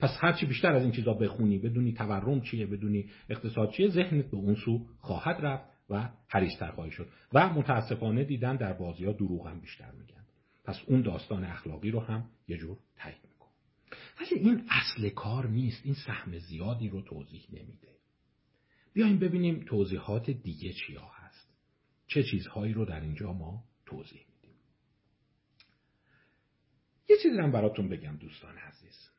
پس هرچی بیشتر از این چیزا بخونی بدونی تورم چیه بدونی اقتصاد چیه ذهنت به اون سو خواهد رفت و حریصتر خواهی شد. و متاسفانه دیدن در بازی ها دروغ هم بیشتر میگن. پس اون داستان اخلاقی رو هم یه جور تایید میکن ولی این اصل کار نیست. این سهم زیادی رو توضیح نمیده. بیایم ببینیم توضیحات دیگه چیا چه چیزهایی رو در اینجا ما توضیح میدیم. یه چیزی هم براتون بگم دوستان عزیز.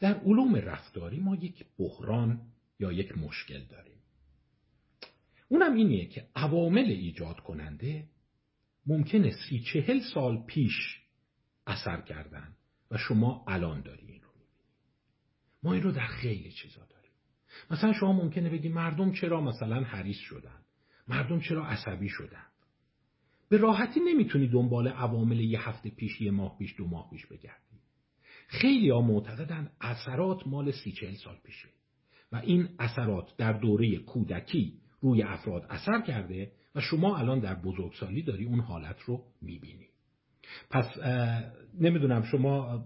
در علوم رفتاری ما یک بحران یا یک مشکل داریم. اونم اینیه که عوامل ایجاد کننده ممکنه سی چهل سال پیش اثر کردن و شما الان داری این رو ما این رو در خیلی چیزا داریم. مثلا شما ممکنه بگی مردم چرا مثلا حریص شدن؟ مردم چرا عصبی شدن؟ به راحتی نمی‌تونی دنبال عوامل یه هفته پیش یه ماه پیش دو ماه پیش بگردی. خیلی ها معتقدن اثرات مال سی چهل سال پیشه و این اثرات در دوره کودکی روی افراد اثر کرده و شما الان در بزرگسالی داری اون حالت رو می‌بینی. پس نمی‌دونم شما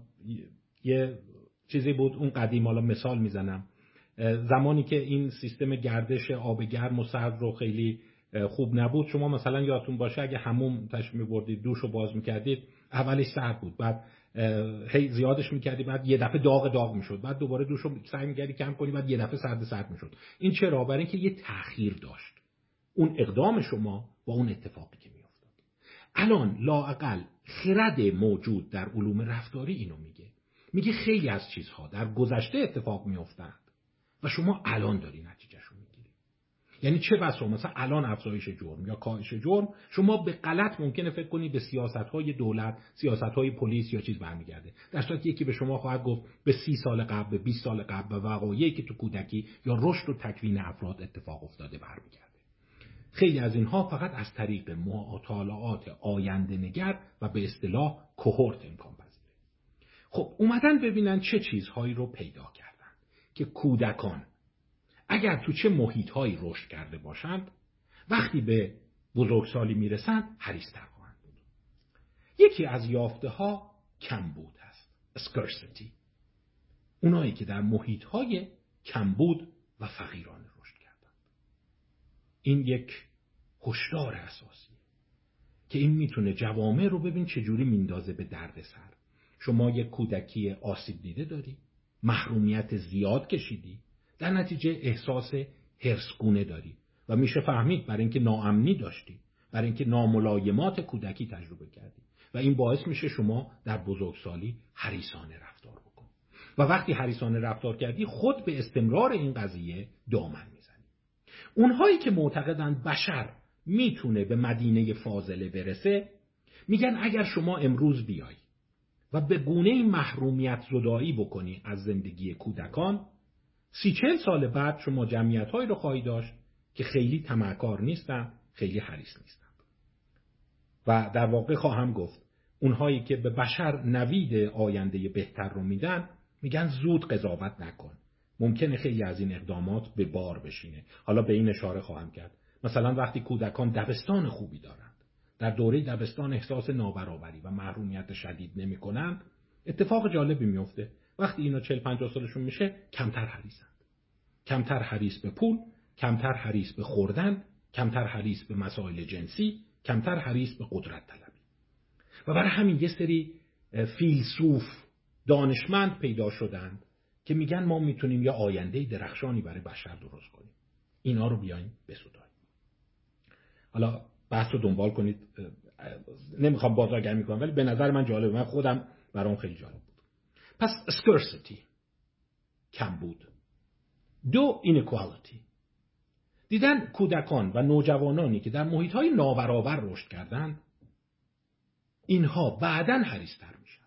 یه چیزی بود اون قدیم حالا مثال می‌زنم. زمانی که این سیستم گردش آب گرم و سرد رو خیلی خوب نبود. شما مثلا یادتون باشه اگه هموم تش میبردید دوش رو باز می‌کردید اولش سرد بود. بعد هی زیادش می‌کردی بعد یه دفعه داغ داغ می‌شد. بعد دوباره دوش رو سعی می‌کردی کم کنی بعد یه دفعه سرد سرد می‌شد. این چرا؟ برای اینکه یه تاخیر داشت. اون اقدام شما با اون اتفاقی که میافتاد. الان لاقل خرد موجود در علوم رفتاری اینو میگه. میگه خیلی از چیزها در گذشته اتفاق میافتند و شما الان داری می‌گیری یعنی چه بسا؟ مثلا الان افزایش جرم یا کاهش جرم شما به غلط ممکنه فکر کنی به سیاست های دولت سیاست های پلیس یا چیز برمیگرده. در صورتی یکی به شما خواهد گفت به سی سال قبل به 20 سال قبل به وقایعی که تو کودکی یا رشد و تکوین افراد اتفاق افتاده برمیگرده. خیلی از اینها فقط از طریق مطالعات آینده نگر و به اصطلاح کوهورت امکان پذیره. خب اومدن ببینن چه چیزهایی رو پیدا کردن که کودکان اگر تو چه محیطهایی رشد کرده باشند وقتی به بزرگسالی می‌رسند حریستر خواهند بود. یکی از یافته ها کمبود هست scarcity. اونایی که در محیطهای کمبود و فقیرانه این یک هشدار اساسی که این می‌تونه جوامع رو ببین چجوری میندازه به درد سر. شما یک کودکی آسیب دیده داری محرومیت زیاد کشیدی در نتیجه احساس هرسگونه داری و میشه فهمید برای اینکه ناامنی داشتی برای اینکه ناملایمات کودکی تجربه کردی و این باعث میشه شما در بزرگسالی حریسانه رفتار بکنی و وقتی حریسانه رفتار کردی خود به استمرار این قضیه دامن اونهایی که معتقدند بشر می‌تونه به مدینه فاضله برسه میگن اگر شما امروز بیای و به گونه محرومیت زدایی بکنی از زندگی کودکان سی چل سال بعد شما جمعیت رو خواهی داشت که خیلی تمکار نیستن خیلی حریص نیستن. و در واقع خواهم گفت اونهایی که به بشر نوید آینده بهتر رو میدن میگن زود قضاوت نکن. ممکنه خیلی از این اقدامات به بار بشینه. حالا به این اشاره خواهم کرد. مثلا وقتی کودکان دبستان خوبی دارند در دوره دبستان احساس نابرابری و محرومیت شدید نمی کنند اتفاق جالبی میفته وقتی اینا 40 50 سالشون میشه کمتر حریصند کمتر حریص به پول کمتر حریص به خوردن کمتر حریص به مسائل جنسی کمتر حریص به قدرت طلبی. و برای همین یه سری فیلسوف دانشمند پیدا شدند که میگن ما می‌تونیم یه آینده درخشانی برای بشر درست کنیم. اینا رو بیایم بسوداییم حالا بحث رو دنبال کنید. نمی‌خوام بازارگرمی کنم ولی به نظر من جالبه. من خودم برام خیلی جالب پس scarcity. کم بود دو inequality دیدن کودکان و نوجوانانی که در محیط های نابرابر رشد کردند اینها بعدا حریستر میشن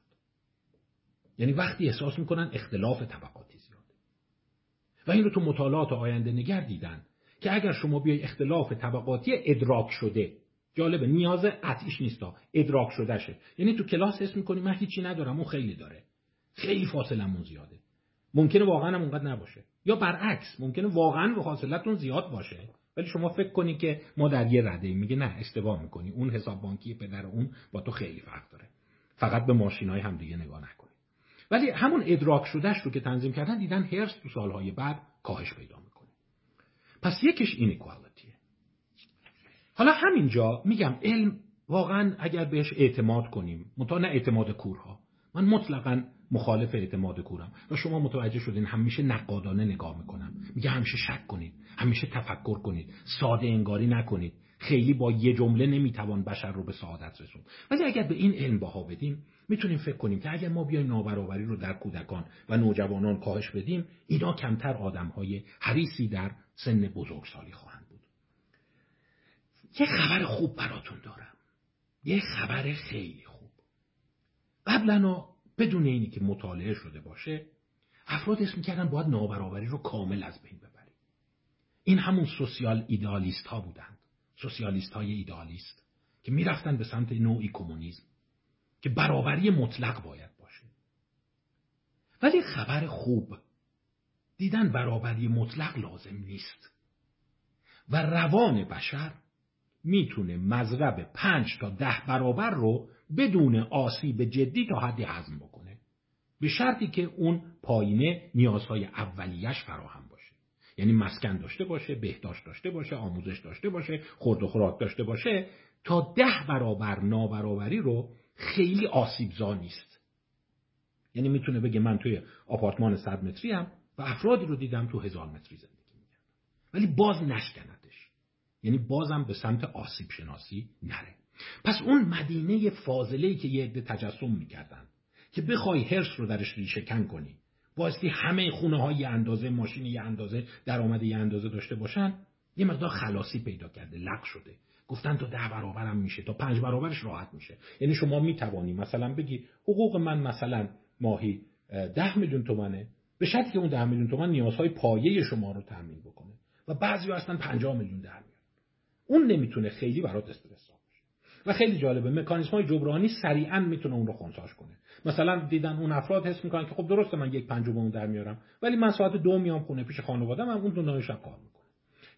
یعنی وقتی احساس می‌کنن اختلاف طبقاتی زیاده و این رو تو مطالعات آینده نگر دیدن که اگر شما بیای اختلاف طبقاتی ادراک شده جالبه نیاز قطعیش نیستا ادراک شده شه یعنی تو کلاس حس می‌کنی من هیچی ندارم اون خیلی داره. خیلی فاصلمون زیاده. ممکنه واقعا هم اونقدر نباشه. یا برعکس ممکنه واقعا فاصلتون زیاد باشه. ولی شما فکر کنی که ما در یه رده میگه نه اشتباه می‌کنی. اون حساب بانکی پدر اون با تو خیلی فرق داره. فقط به ماشین های هم دیگه نگاه نکن ولی همون ادراک شدهش رو که تنظیم کردن دیدن هرس تو سالهای بعد کاهش پیدا می‌کنه. پس یکیش اینیکوالتیه حالا همینجا میگم علم واقعا اگر بهش اعتماد کنیم منتها نه اعتماد کورها. من مطلقا مخالف اعتماد کورم. و شما متوجه شدین همیشه نقادانه نگاه می‌کنم. میگه همیشه شک کنید. همیشه تفکر کنید. ساده انگاری نکنید. خیلی با یه جمله نمی‌توان بشر رو به سعادت رسون ولی اگر به این علم بها بدیم می‌تونیم فکر کنیم که اگر ما بیایم نابرابری رو در کودکان و نوجوانان کاهش بدیم اینا کمتر آدم های حریصی در سن بزرگسالی خواهند بود. یه خبر خوب براتون دارم. یه خبر خیلی خوب. قبلا بدون اینی که مطالعه شده باشه افراد اسم کردن باید نابرابری رو کامل از بین ببریم این همون سوسیال ایدالیست ها بودند. سوسیالیست های ایدالیست که می‌رفتن به سمت نوعی کمونیسم که برابری مطلق باید باشه. ولی خبر خوب دیدن برابری مطلق لازم نیست. و روان بشر می‌تونه مذرب پنج تا ده برابر رو بدون آسیب جدی تا حدی هضم بکنه. به شرطی که اون پایینه نیازهای اولیش فراهم باشه. یعنی مسکن داشته باشه بهداشت داشته باشه آموزش داشته باشه خورد و خوراک داشته باشه تا ده برابر نابرابری رو خیلی آسیبزا نیست. یعنی می‌تونه بگه من توی آپارتمان صد متری هم و افرادی رو دیدم تو هزار متری زندگی می‌کردم ولی باز نشکندش یعنی بازم به سمت آسیب شناسی نره. پس اون مدینه فاضله که یه عده تجسم می‌کردن که بخوای هرس رو درش ریشه کن کنی بایستی همه خونه های یه اندازه ماشین یه اندازه درآمد یه اندازه داشته باشن یه مقدار خلاصی پیدا کرده لق شده. گفتن تا ده برابرم میشه تا پنج برابرش راحت میشه. یعنی شما می‌توانی مثلا بگی حقوق من مثلا ماهی ده میلیون تومنه به شرطی که اون ده میلیون تومن نیازهای پایه شما رو تامین بکنه. و بعضی هستن 50 میلیون در میاد اون نمی‌تونه خیلی برات استرس و خیلی جالبه مکانیزم های جبرانی سریعا می‌تونه اون رو خونساش کنه. مثلا دیدن اون افراد حس می‌کنن که خب درسته من یک پنجم اون در میارم ولی من ساعت دو میام خونه پیش خانواده‌ام اون دو شب کار می‌کنه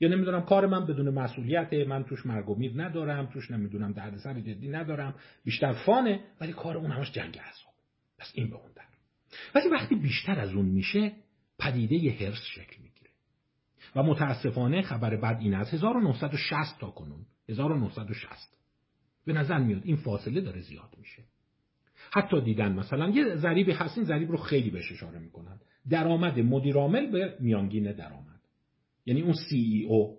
یا نمی‌دونم کار من بدون مسئولیت من توش مرگ و میر ندارم توش نمی‌دونم دردسر جدی ندارم بیشتر فانه ولی کار اون همش جنگ اعصاب. پس این به اون در. ولی وقتی بیشتر از اون میشه پدیده هرس شکل می‌گیره. و متاسفانه خبر بد این از 1960 تا کنون 1960 به نظر میاد این فاصله داره زیاد میشه. حتی دیدن مثلا یه ضریبی هست این ضریب رو خیلی بهش اشاره می‌کنن. درآمد مدیرعامل به میانگین درآمد. یعنی اون سی ای او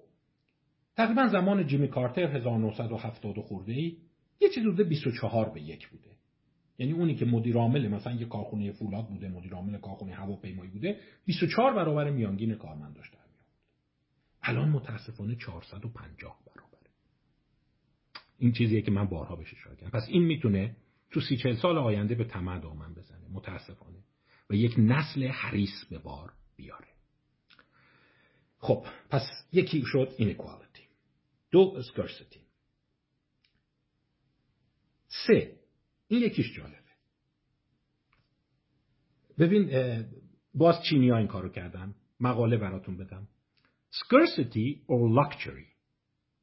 تقریبا زمان جیمی کارتر 1970 خورده ای یه چیز حدود 24 به یک بوده. یعنی اونی که مدیر عامل مثلا یه کارخونه فولاد بوده مدیر عامل کارخونه هواپیمایی بوده 24 برابر میانگین کارمند داشته الان متاسفانه 450 این چیزیه که من بارها بهش اشاره کردم. پس این می‌تونه تو سی چل سال آینده به طمع دامن بزنه متاسفانه. و یک نسل حریص به بار بیاره. خب پس یکی شد اینکوالیتی دو اسکارسیتی سه این یکیش جالبه. ببین باز چینی این کارو کردن. مقاله براتون بدم. scarcity or luxury.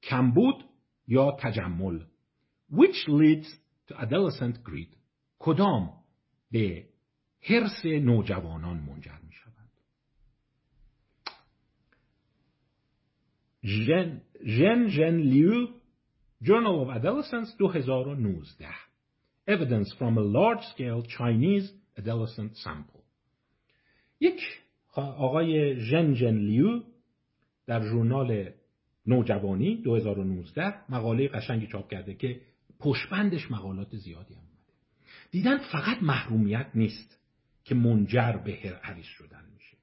کمبود یا تجمل which leads to adolescent greed کدام به حرس نوجوانان منجر می شود ژن ژن لیو Journal of Adolescence 2019 Evidence from a large-scale Chinese adolescent sample یک آقای ژن ژن لیو در ژورنال نوجوانی 2019 مقاله قشنگی چاپ کرده که پشبندش مقالات زیادی هم اومده. دیدن فقط محرومیت نیست که منجر به حریص شدن میشه.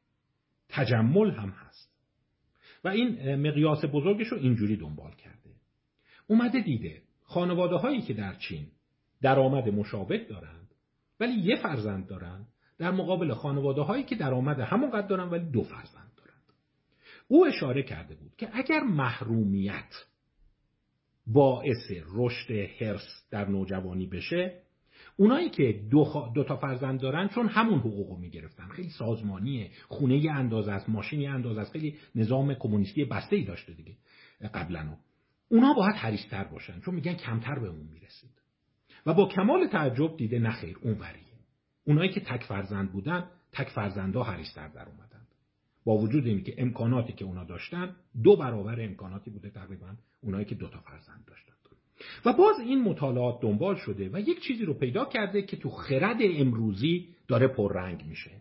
تجمل هم هست. و این مقیاس بزرگش رو اینجوری دنبال کرده. اومده دیده خانواده هایی که در چین درآمد مشابه دارند ولی یه فرزند دارند در مقابل خانواده هایی که درآمد همونقدر دارن ولی دو فرزند. او اشاره کرده بود که اگر محرومیت باعث رشد هرس در نوجوانی بشه اونایی که دو, دو تا فرزند دارن چون همون حقوق رو می‌گرفتن. خیلی سازمانیه خونه ی اندازه است ماشین اندازه است خیلی نظام کمونیستی بسته ای داشته دیگه قبلا. اونا باید حریستر باشن چون میگن کمتر به اون می‌رسید. و با کمال تعجب دیده نخیر اون وریه اونایی که تک فرزند بودن تک فرزندا حریستر در اومدن. با وجود اینکه که امکاناتی که اونا داشتن دو برابر امکاناتی بوده تقریبا اونایی که دو تا فرزند داشتن. و باز این مطالعات دنبال شده و یک چیزی رو پیدا کرده که تو خرد امروزی داره پررنگ میشه.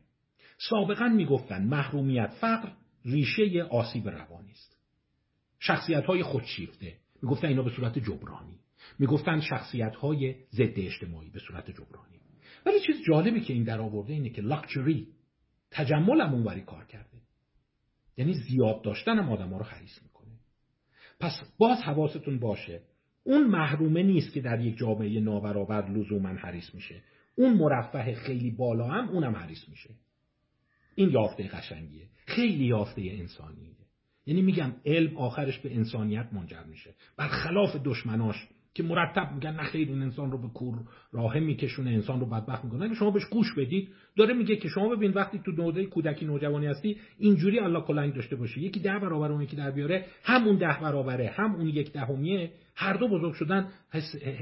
سابقا می‌گفتن محرومیت فقر ریشه آسیب روانی است. شخصیت های خودشیفته. می‌گفتن اینا به صورت جبرانی. می‌گفتن شخصیت های ضد اجتماعی به صورت جبرانی. ولی چیز جالبی که این در آورده اینه که لاکچری تجمل هم کار کرده یعنی زیاد داشتن هم آدم ها رو حریص می‌کنه. پس باز حواستون باشه اون محرومه نیست که در یک جامعه نابرابر لزوما حریص میشه. اون مرفه خیلی بالا هم اونم حریص میشه. این یافته قشنگیه. خیلی یافته انسانیه. یعنی میگم علم آخرش به انسانیت منجر میشه. برخلاف دشمناش که مرتب میگن نه خیر این انسان رو به کور راه میکشونه انسان رو بدبخت می‌کنه. اگه شما بهش گوش بدید داره میگه که شما ببین وقتی تو دوره کودکی نوجوانی هستی اینجوری الله کلنگ داشته باشی. یکی ده برابر اون یکی در بیاره همون ده برابره هم اون یک دهمیه. هر دو بزرگ شدن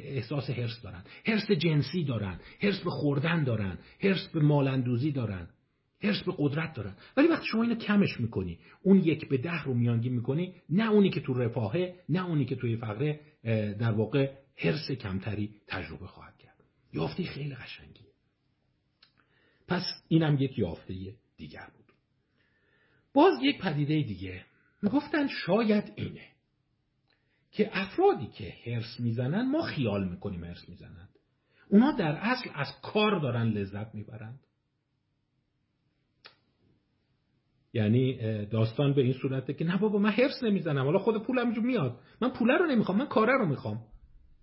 احساس هرس دارن. هرس جنسی دارن هرس به خوردن دارن هرس به مالندوزی دارن هرس به قدرت دارن. ولی وقتی شما اینو کمش می‌کنی اون یک به ده رو میانگین می‌کنی نه اونی که تو رفاهه نه اونی که توی فقره در واقع هرس کمتری تجربه خواهد کرد. یافته خیلی قشنگی پس اینم یک یافته دیگر بود. باز یک پدیده دیگه. می‌گفتن شاید اینه که افرادی که هرس می‌زنن ما خیال می‌کنیم هرس می‌زنند اونا در اصل از کار دارن لذت می‌برند. یعنی داستان به این صورته که نه بابا من حرس نمی‌زنم. حالا خود پول همینجور میاد. من پوله رو نمی‌خوام من کاره رو می‌خوام.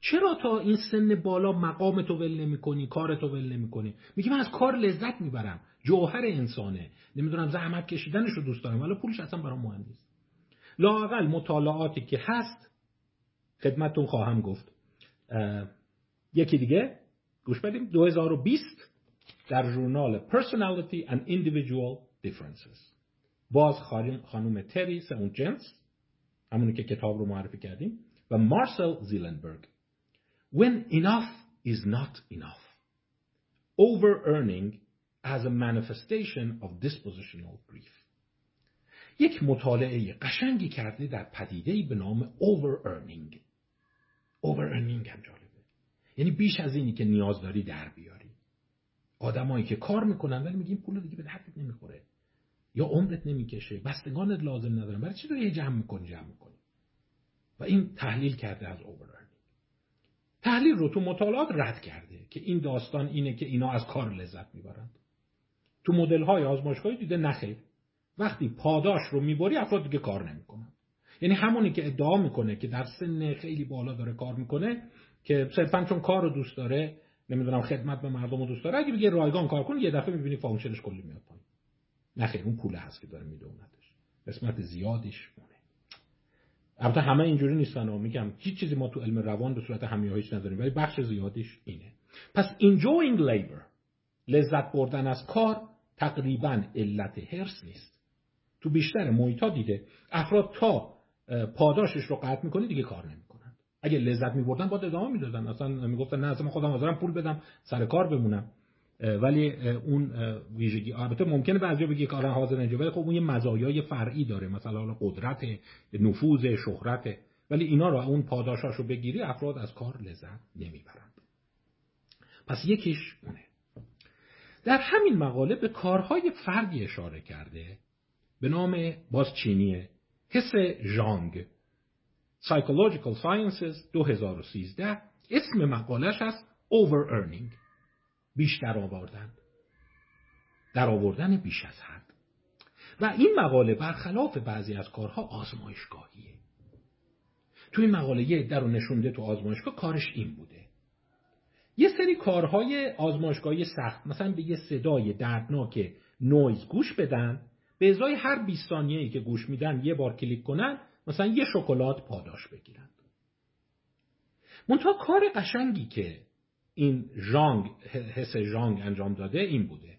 چرا تا این سن بالا مقام تو ول نمی کار تو ول نمی کنی میگی من از کار لذت می‌برم. جوهر انسانه. نمی‌دونم زحمت کشیدنش رو دوست دارم ولی پولش اصلا برام مهم نیست. لاقل مطالعاتی که هست خدمتتون خواهم گفت. یکی دیگه. گوش بدیم. 2020 در ژورنال Personality and Individual Differences. باز خانم تری اون جنس همونی که کتاب رو معرفی کردیم و مارسل زیلنبرگ. When enough is not enough. Over-earning as a manifestation of dispositional grief. یک مطالعه قشنگی کرده در پدیدهی به نام over-earning. Over-earning هم جالبه. یعنی بیش از اینی که نیاز داری در بیاری. آدمایی که کار می‌کنن ولی میگیم پول دیگه به دردت نمی‌خوره. یا عمرت نمی‌کشه. بستگانت لازم ندارن. برای چی داری جمع می‌کنی جمع می‌کنی؟ و این تحلیل کرده از overearning تحلیل رو تو مطالعات رد کرده که این داستان اینه که اینا از کار لذت می‌برند. تو مدل های آزمایشگاهی دیده نخیر وقتی پاداش رو می‌بری افراد دیگه کار نمی‌کنن. یعنی همونی که ادعا می‌کنه که در سن خیلی بالا داره کار می‌کنه که صرفا چون کار رو دوست داره نمی‌دونم خدمت به مردم رو دوست داره اگه بگه رایگان کار کن یه دفعه می‌بینی function ش کلی میاد نه خیر اون پوله هست که داره میدونتش قسمت زیادیش اونه. البته همه اینجوری نیستن و میگم هیچ چیزی ما تو علم روان به صورت همیاهیش نداریم ولی بخش زیادیش اینه. پس enjoying labor لذت بردن از کار تقریبا علت هرس نیست. تو بیشتر محیطا دیده افراد تا پاداشش رو قطع می‌کنه دیگه کار نمی‌کنن. اگه لذت میبردن باید ادامه می‌دادن. اصلا می‌گفتن نه اصلا خودم حاضرم پول بدم سر کار بمونم. ولی اون ویژگی البته ممکنه بعضیا بگی کارا حاضر اینجا ولی خب اون یه مزایای فرعی داره. مثلا حالا قدرت نفوذ شهرت. ولی اینا رو اون پاداشاشو بگیری افراد از کار لذت نمی‌برند پس یکیش اونه. در همین مقاله به کارهای فردی اشاره کرده به نام باز چینیه حس ژانگ. Psychological Sciences 2013 اسم مقالش هست Over Earning. بیشتر آوردن. در آوردن بیش از حد. و این مقاله برخلاف بعضی از کارها آزمایشگاهیه. تو این مقاله یه در رو نشونده تو آزمایشگاه کارش این بوده. یه سری کارهای آزمایشگاهی سخت مثلا به یه صدای دردناک نویز گوش بدن به ازای هر 20 ثانیه‌ای که گوش میدن یه بار کلیک کنن مثلا یه شکلات پاداش بگیرن. منتها کار قشنگی که این ژانگ حس ژانگ انجام داده این بوده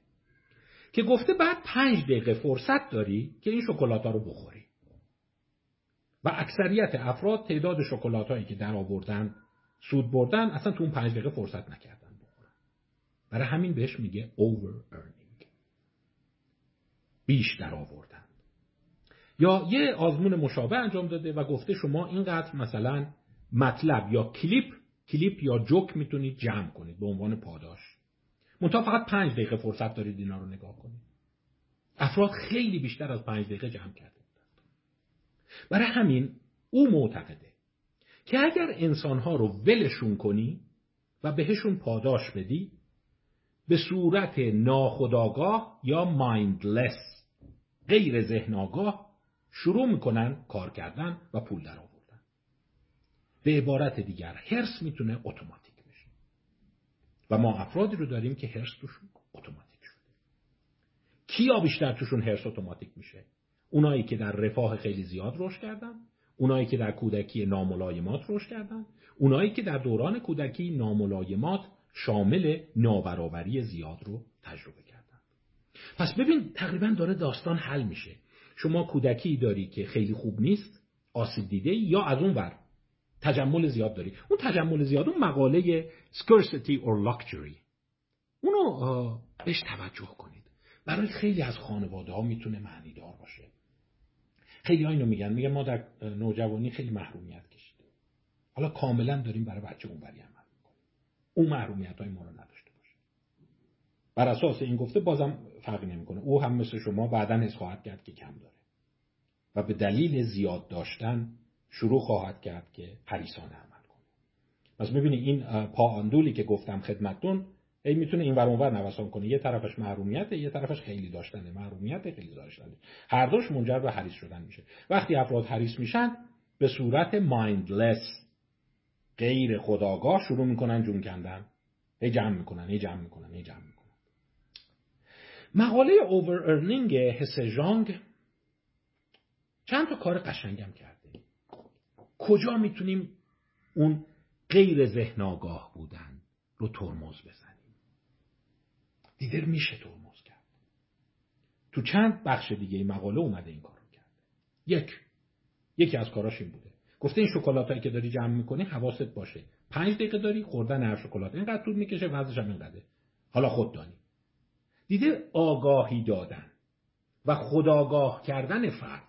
که گفته بعد پنج دقیقه فرصت داری که این شکلات رو بخوری. و اکثریت افراد تعداد شکلات هایی که در آوردن سود بردن اصلا تو اون پنج دقیقه فرصت نکردن بخورن. برای همین بهش میگه over earning بیش در آوردن. یا یه آزمون مشابه انجام داده و گفته شما اینقدر مثلا مطلب یا کلیپ کلیپ یا جوک می‌تونید جمع کنید به عنوان پاداش. منتها فقط پنج دقیقه فرصت دارید اینا رو نگاه کنید. افراد خیلی بیشتر از پنج دقیقه جمع کرده برای همین او معتقده که اگر انسانها رو ولشون کنی و بهشون پاداش بدی به صورت ناخداگاه یا مایندلس غیر ذهن آگاه شروع می‌کنن کار کردن و پول در به عبارت دیگر هرس می‌تونه اتوماتیک بشه. و ما افرادی رو داریم که هرس توشون اتوماتیک شده. کیا بیشتر توشون هرس اتوماتیک میشه؟ اونایی که در رفاه خیلی زیاد رشد کردن اونایی که در کودکی ناملایمات رشد کردن اونایی که در دوران کودکی ناملایمات شامل نابرابری زیاد رو تجربه کردن. پس ببین تقریبا داره داستان حل میشه. شما کودکی داری که خیلی خوب نیست آسیب دیده یا از اون بر تجمل زیاد داری. اون تجمل زیاد اون مقاله scarcity or luxury. اونو بهش توجه کنید. برای خیلی از خانواده ها می‌تونه معنی دار باشه. خیلی ها اینو میگن. میگن ما در نوجوانی خیلی محرومیت کشیدیم. حالا کاملا داریم برای بچه اون بری عمل می‌کنیم. اون محرومیت های ما رو نداشته باشه بر اساس این گفته بازم فرقی نمی‌کنه. او هم مثل شما بعدا حس خواهد کرد که کم داره. و به دلیل زیاد داشتن شروع خواهد کرد که پریسانه عمل کنه. پس ببینید این پا که گفتم خدمتتون ای می‌تونه این ور اونور نوسان کنه. یه طرفش محرومیته یه طرفش خیلی داشتنه. محرومیت خیلی داشتنه. هر دوش منجر به حریص شدن میشه. وقتی افراد حریص میشن به صورت مایندلس غیر خداگاه شروع می‌کنن جون کندن. هی جمع می‌کنن هی جمع می‌کنن هی جمع می‌کنن. مقاله اوور ارنینگ هسجانگ چند تا کار قشنگم کرده کجا می‌تونیم اون غیر ذهن آگاه بودن رو ترمز بزنیم؟ دیگر میشه ترمز کرد. تو چند بخش دیگه مقاله اومده این کار رو کرده یک. یکی از کاراش این بوده. گفته این شکلات هایی که داری جمع می‌کنی حواست باشه. پنج دقیقه داری خوردن هر شکلات. اینقدر طول می‌کشه وزنش هم اینقدره. حالا خود دانی. دیده آگاهی دادن و خداگاه کردن فرد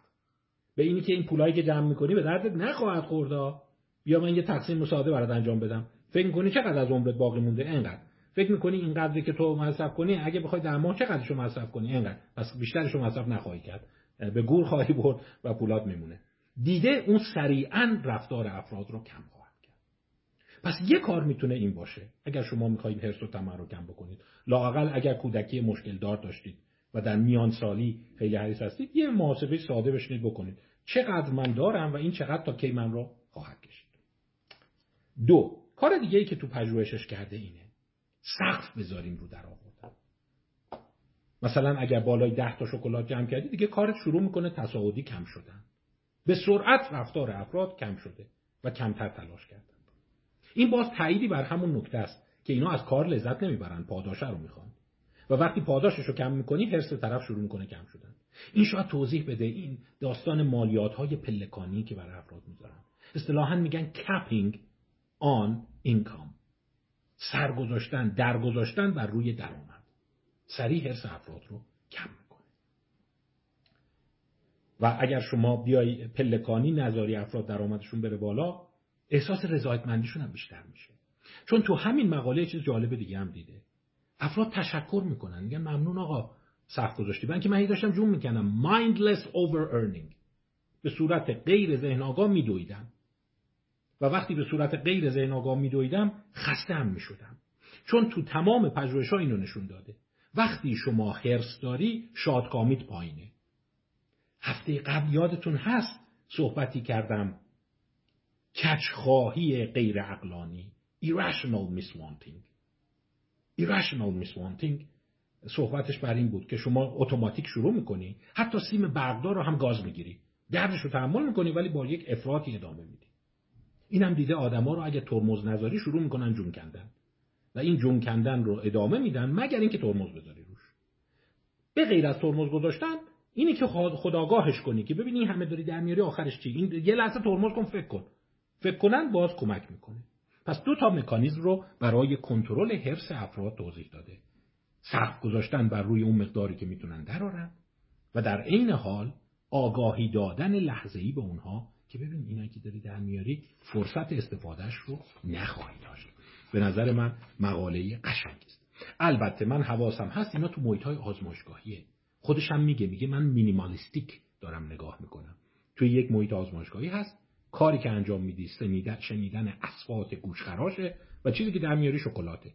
به اینی که این پولایی که جمع می‌کنی به دردت نخواهد خوردا بیا من یه تقسیم مساعده برات انجام بدم. فکر کنی چقدر از عمرت باقی مونده؟ اینقدر فکر می‌کنی این قدری که تو مصرف کنی اگه بخوای در ماه چقدرشو مصرف کنی؟ اینقدر پس بیشترشو مصرف نخواهی کرد. به گور خواهی برد و پولات میمونه. دیده اون سریعا رفتار افراد رو کم خواهد کرد. پس یه کار می‌تونه این باشه. اگر شما می‌خواهید حرص و طمع رو کم بکنید لاقل اگر کودکی مشکل دار داشتید. و در میان سالی خیلی حریص هستید یه محاسبه ساده بشنید بکنید. چقدر من دارم و این چقدر تا کی من رو خواهد کشید. دو کار دیگه ای که تو پژوهشش کرده اینه. سقف بذاریم رو در آوردن. مثلا اگر بالای ده تا شکلات جمع کردی دیگه کارت شروع می‌کنه تصاعدی کم شدن. به سرعت رفتار افراد کم شده و کمتر تلاش کردن. این باز تاییدی بر همون نکته است که اینا از کار لذت نمی‌برن پاداشه رو می‌خوان. و وقتی پاداشش رو کم می‌کنی حرس طرف شروع می‌کنه کم شدن. این شاید توضیح بده این داستان مالیات های پلکانی که برای افراد می‌ذارن. اصطلاحا میگن کپینگ آن اینکام سرگذاشتن درگذاشتن بر روی درآمد. سریع حرس افراد رو کم می‌کنه. و اگر شما بیای پلکانی نظاری افراد درآمدشون بره بالا احساس رضایتمندیشون هم بیشتر میشه. چون تو همین مقاله چیز جالب دیگه هم دیده. افراد تشکر می‌کنن. میگن ممنون آقا سخت گذاشتی. من که من داشتم جون می‌کنم mindless over earning به صورت غیر ذهن آگاه میدویدم. و وقتی به صورت غیر ذهن آگاه میدویدم خسته هم می‌شدم. چون تو تمام پژوهش ها اینو نشون داده. وقتی شما حرس داری شادکامیت پایینه. هفته قبل یادتون هست صحبتی کردم. کچخواهی غیر عقلانی irrational miswanting. Irrational miswanting صحبتش بر این بود که شما اتوماتیک شروع می‌کنی حتی سیم برقدار رو هم گاز می‌گیری. دردش رو تحمل می‌کنی ولی با یک افراطی ادامه میدی. اینم دیده آدما رو اگه ترمز نذاری شروع می‌کنن جون کندن. و این جون کندن رو ادامه میدن مگر اینکه ترمز بذاری روش. به غیر از ترمز گذاشتن اینی که خداگاهش کنی که ببینی همه داری در میاری آخرش چی؟ این یه لحظه ترمز کن فکر کن. فکر کنن باز کمک می‌کنه. پس دو تا مکانیزم رو برای کنترل حرس افراد توضیح داده. سقف گذاشتن بر روی اون مقداری که می‌تونن درارن و در عین حال آگاهی دادن لحظه‌ای به اونها که ببین اینا که داری در میاری فرصت استفادهش رو نخواهی داشت. به نظر من مقاله قشنگی است. البته من حواسم هست اینا تو محیط های آزمایشگاهیه. خودش هم میگه میگه من مینیمالیستیک دارم نگاه می‌کنم. توی یک محیط آزمایشگاهی هست کاری که انجام میدی شنیدن شنیدن اصوات گوشخراشه و چیزی که در میاری شکلاته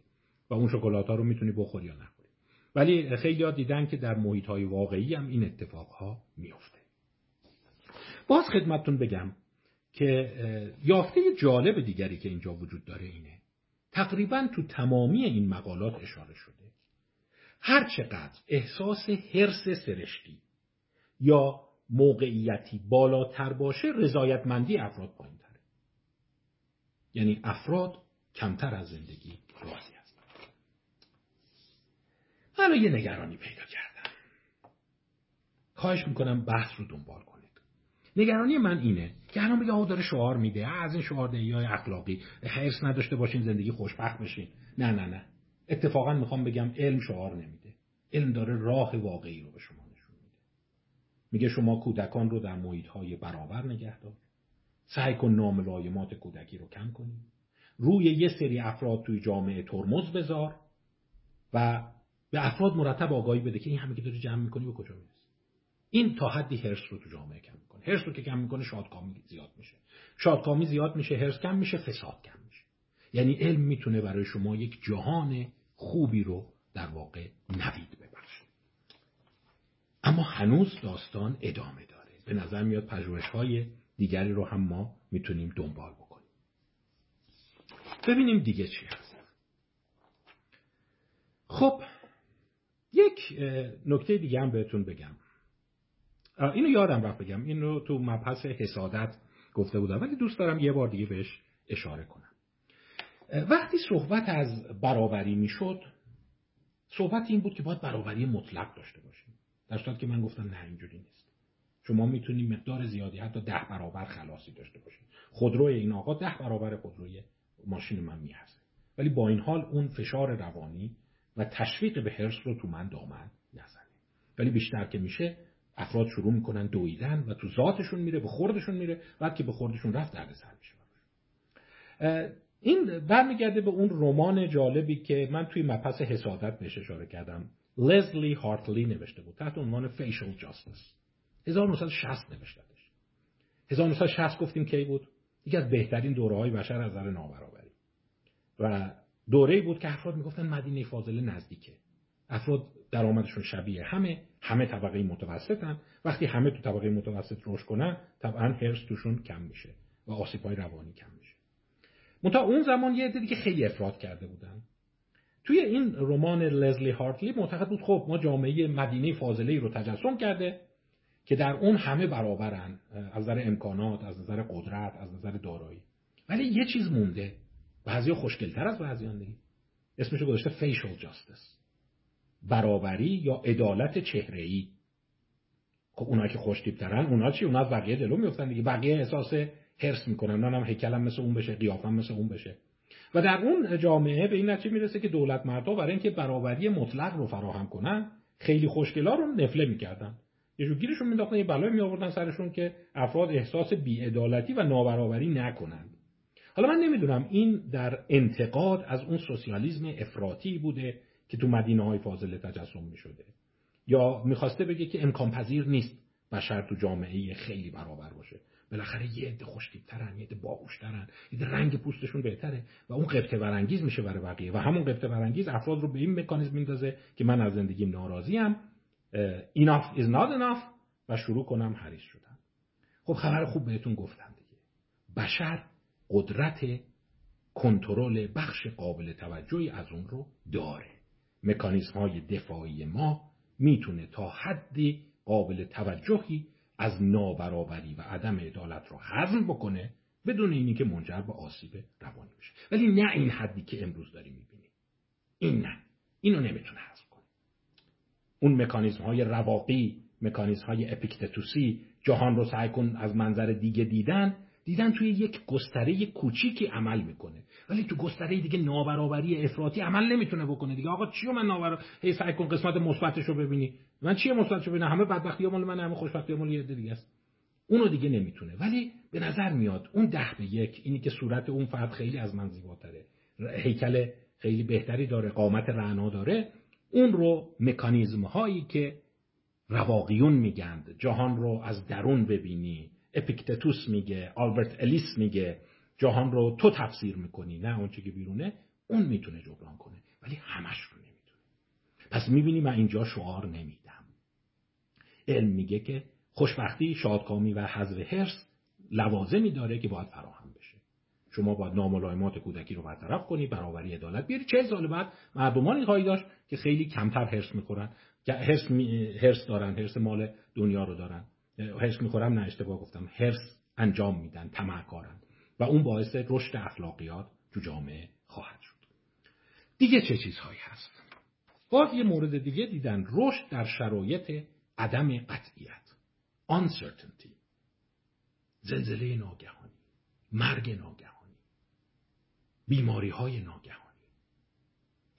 و اون شکلات ها رو می‌تونی بخوری یا نخوری. ولی خیلی ها دیدن که در محیط های واقعی هم این اتفاق ها میفته باز خدمتتون بگم که یافته جالب دیگری که اینجا وجود داره اینه. تقریبا تو تمامی این مقالات اشاره شده. هر چقدر احساس حرس سرشتی یا موقعیتی بالاتر باشه رضایتمندی افراد پایین تره یعنی افراد کمتر از زندگی راضی هستند حالا یه نگرانی پیدا کردم. خواهش می‌کنم بحث رو دنبال کنید. نگرانی من اینه که الان بگه آقا داره شعار میده. از این شعار دهی های اخلاقی. حرص نداشته باشین زندگی خوشبخت بشین. نه نه نه. اتفاقا می‌خوام بگم علم شعار نمیده. علم داره راه واقعی رو به شما میگه شما کودکان رو در محیط های برابر نگه دار. سعی کن ناملایمات کودکی رو کم کنی. روی یه سری افراد توی جامعه ترمز بذار و به افراد مرتب آگاهی بده که این همه که داری جمع می‌کنی به کجا می‌رسی. این تا حدی هرس رو تو جامعه کم می‌کنه. هرس رو که کم می‌کنه شادکامی زیاد میشه. شادکامی زیاد میشه هرس کم میشه فساد کم میشه. یعنی علم می‌تونه برای شما یک جهان خوبی رو در واقع نوید اما هنوز داستان ادامه داره. به نظر میاد پژوهش های دیگری رو هم ما می‌تونیم دنبال بکنیم. ببینیم دیگه چی هست. خب یک نکته دیگه هم بهتون بگم. اینو یادم رفت بگم. این رو تو مبحث حسادت گفته بودم ولی دوست دارم یه بار دیگه بهش اشاره کنم. وقتی صحبت از برابری می‌شد صحبت این بود که باید برابری مطلق داشته باشیم. در صورت که من گفتم نه اینجوری نیست. شما می‌تونید مقدار زیادی حتی ده برابر خلاصی داشته باشید خودروی این آقا ده برابر خودروی ماشین من میارزه ولی با این حال اون فشار روانی و تشویق به حرس رو تو من دامن نزنه. ولی بیشتر که میشه افراد شروع می‌کنن دویدن و تو ذاتشون میره به خوردشون میره بعد که به خوردشون رفت سر میشه. این برمیگرده به اون رمان جالبی که من توی مبحث حسادت بهش اشاره کردم. لزلی هارتلی نوشته بود. تحت عنوان فیشل جاستس 1960 نوشتهش 1960 گفتیم کی بود؟ یکی از بهترین دوره های بشر از نظر نابرابری. و دوره بود که افراد می‌گفتن مدینه فاضله نزدیکه. افراد درآمدشون شبیه همه. همه طبقه متوسطن. وقتی همه تو طبقه متوسط رشد کنن طبعا هرس توشون کم میشه و آسیب روانی کم میشه. منتها اون زمان یه عده که خیلی افراد کرده بودن. توی این رمان لزلی هارتلی معتقد بود خب ما جامعه مدینه فاضله رو تجسم کرده که در اون همه برابرن از نظر امکانات از نظر قدرت از نظر دارایی. ولی یه چیز مونده. بعضی خوشگلتر از بعضیان دیگه. اسمش گذاشته فیشل جاستس برابری یا عدالت چهره ای خب اونایی که خوشتیبترن اونا چی؟ اونا از بقیه جلو میفتن دیگه. بقیه احساس هرس می‌کنن. من هم هیکلم مثل اون بشه قیافم مثل اون بشه. و در اون جامعه به این نتیجه می‌رسه که دولت مردها برای اینکه برابری مطلق رو فراهم کنن خیلی خوشگلا رو نفله می‌کردن. یه جو گیرشون مینداختن یه بلای میآوردن سرشون که افراد احساس بیعدالتی و نابرابری نکنند. حالا من نمی‌دونم این در انتقاد از اون سوسیالیسم افراطی بوده که تو مدینه های فاضله تجسم می شده یا می‌خواسته بگه که امکان پذیر نیست بشر تو جامعه خیلی برابر باشه. بالاخره یه عده خوشتیبترن یه عده باهوشترن یه رنگ پوستشون بهتره و اون قبطه برانگیز میشه برای بقیه و همون قبطه برانگیز افراد رو به این مکانیزم میندازه که من از زندگیم ناراضیم enough is not enough و شروع کنم حریص شدن. خب خبر خوب بهتون گفتم دیگه. بشر قدرت کنترل بخش قابل توجهی از اون رو داره. مکانیزم های دفاعی ما می‌تونه تا حدی قابل توجهی از نابرابری و عدم عدالت رو حزم بکنه بدون اینی که منجر به آسیب روانی بشه. ولی نه این حدی که امروز داریم می‌بینیم این نه. اینو نمی‌تونه حذف کنه. اون مکانیزم های رواقی مکانیزم های اپیکتتوسی جهان رو سعی کن از منظر دیگه دیدن دیدن توی یک گستره کوچیکی عمل می‌کنه. ولی تو گستره دیگه نابرابری افراطی عمل نمی‌تونه بکنه دیگه. آقا چیو من نابرابر هی سعی کن قسمت مثبتش رو ببینی. من چیه مثبتش رو ببینم همه بدبختی مال من همه خوشبختی مال یه دیگه است. اونو دیگه نمی‌تونه. ولی به نظر میاد اون ده به یک اینی که صورت اون فرد خیلی از من زیباتره. هیکل خیلی بهتری داره قامت رعنا داره. اون رو مکانیزم هایی که رواقیون میگند جهان رو از درون ببینی اپیکتتوس میگه آلبرت الیس میگه جهان رو تو تفسیر می‌کنی نه اون که بیرونه اون می‌تونه جبران کنه. ولی همش رو نمی‌تونه. پس می‌بینی من اینجا شعار نمیدم. علم میگه که خوشبختی شادکامی و حذف حرس لوازمی داره که باید فراهم بشه. شما باید ناملایمات کودکی رو برطرف کنی برابری عدالت بیاری. چه سال بعد مردمانی خواهی داشت که خیلی کمتر حرس می‌خورن. که حرس, می... دارن حرس مال دنیا رو دارن. هرس می‌خورم نه اشتباه گفتم. هرس انجام میدن تمعکارن و اون باعث رشد اخلاقیات تو جامعه خواهد شد. دیگه چه چیزهایی هست؟ باز یه مورد دیگه دیدن. رشد در شرایط عدم قطعیت. Uncertainty. زلزله ناگهانی. مرگ ناگهانی. بیماری های ناگهانی.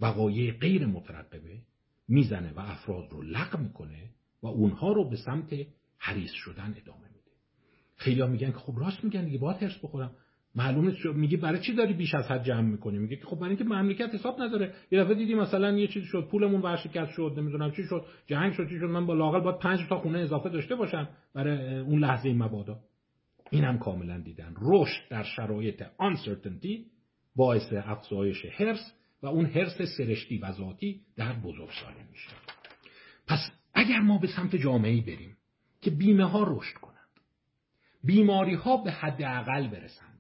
وقایع غیر مترقبه می‌زنه و افراد رو لغ می‌کنه و اونها رو به سمت حریص شدن ادامه میده. خیلی میگن که خب راست میگن دیگه باید هرس بخورم. معلومه میگه برای چی داری بیش از حد جمع می‌کنی؟ میگه خب برای اینکه مملکت حساب نداره. یه دفعه دیدی مثلا یه چیزی شد پولمون ورشکست شد نمی‌دونم چی شد جنگ شد چی شد من با لاقل باید پنج تا خونه اضافه داشته باشم برای اون لحظه این مبادا. این هم کاملا دیدن. رشد در شرایط uncertainty باعث افزایش حرص و اون حرص سرشتی و ذاتی در بزرگسالی میشه. پس اگر ما به سمت جامعه‌ای بریم که بیمه ها رشد کنند بیماری ها به حداقل برسند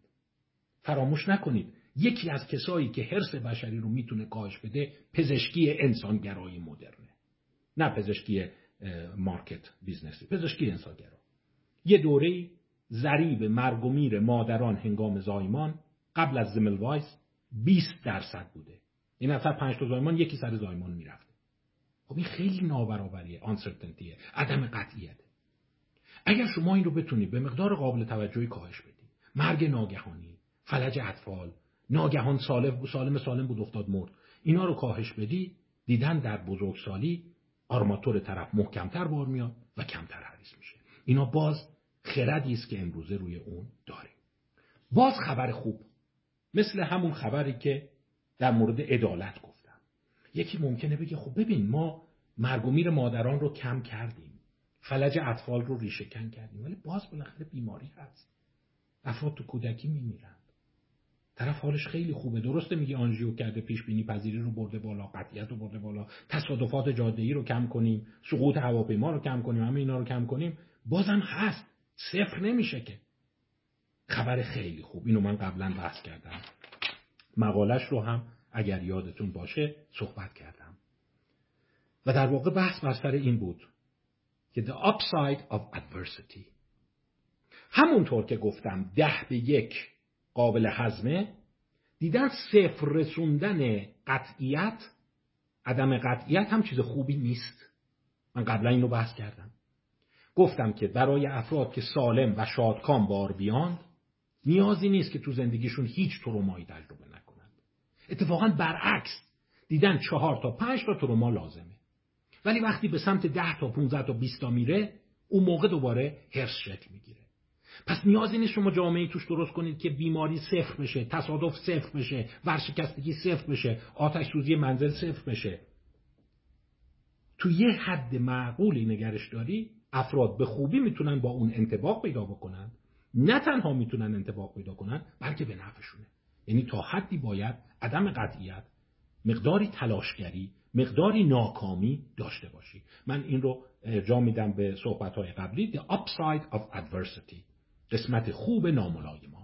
فراموش نکنید. یکی از کسایی که حرص بشری رو می‌تونه کاهش بده پزشکی انسانگرایی مدرنه. نه پزشکی market business ی پزشکی انسانگرا. یه دوره ضریب مرگ و میر مادران هنگام زایمان قبل از زملوایس 20 درصد بوده. این اصلا پنج تا زایمان یکی سر زایمان می‌رفته. خب این خیلی نابرابریه uncertainty ه عدم قطعیت. اگر شما این رو بتونید به مقدار قابل توجهی کاهش بدید. مرگ ناگهانی. فلج اطفال. ناگهان سالم سالم سالم بود افتاد مرد. اینا رو کاهش بدی دیدن در بزرگسالی آرماتور طرف محکمتر بار میاد و کمتر حریص میشه. اینا باز خردی است که امروزه روی اون داریم. باز خبر خوب. مثل همون خبری که در مورد عدالت گفتم. یکی ممکنه بگه خب ببین ما مرگ مادران رو کم کردیم. فلج اطفال رو ریشهکن کردیم. ولی باز بالاخره بیماری هست. افراد تو کودکی میمیرند طرف حالش خیلی خوبه. درسته میگه آنژیو کرده پیش بینی پذیری رو برده بالا قطعیت رو برده بالا. تصادفات جاده ای رو کم کنیم سقوط هواپیما رو کم کنیم همه اینا رو کم کنیم. بازم هست. صفر نمیشه که. خبر خیلی خوب. اینو من قبلا بحث کردم. مقالش رو هم اگر یادتون باشه صحبت کردم. و در واقع بحث بر سر این بود که the upside of adversity. همونطور که گفتم ده به یک قابل حزمه دیدن صفر رسوندن قطعیت عدم قطعیت هم چیز خوبی نیست. من قبلا اینو بحث کردم. گفتم که برای افراد که سالم و شادکام بار بیاند نیازی نیست که تو زندگیشون هیچ ترومایی تجربه نکنند اتفاقا برعکس دیدن چهار تا پنج تا تروما لازمه. ولی وقتی به سمت ده تا 15 تا 20 تا میره اون موقع دوباره هرس شکل می‌گیره. پس نیازی نیست شما جامعه توش درست کنید که بیماری صفر بشه تصادف صفر بشه ورشکستگی صفر بشه آتش سوزی منزل صفر بشه. تو یه حد معقولی نگرش داری افراد به خوبی می‌تونن با اون انتباق پیدا بکنن نه تنها می‌تونن انتباق پیدا کنن بلکه به نفعشونه. یعنی تا حدی باید عدم قطعیت مقداری تلاشگری مقداری ناکامی داشته باشی. من این رو ارجاع میدم به صحبت های قبلی The upside of adversity. قسمت خوب ناملایمات.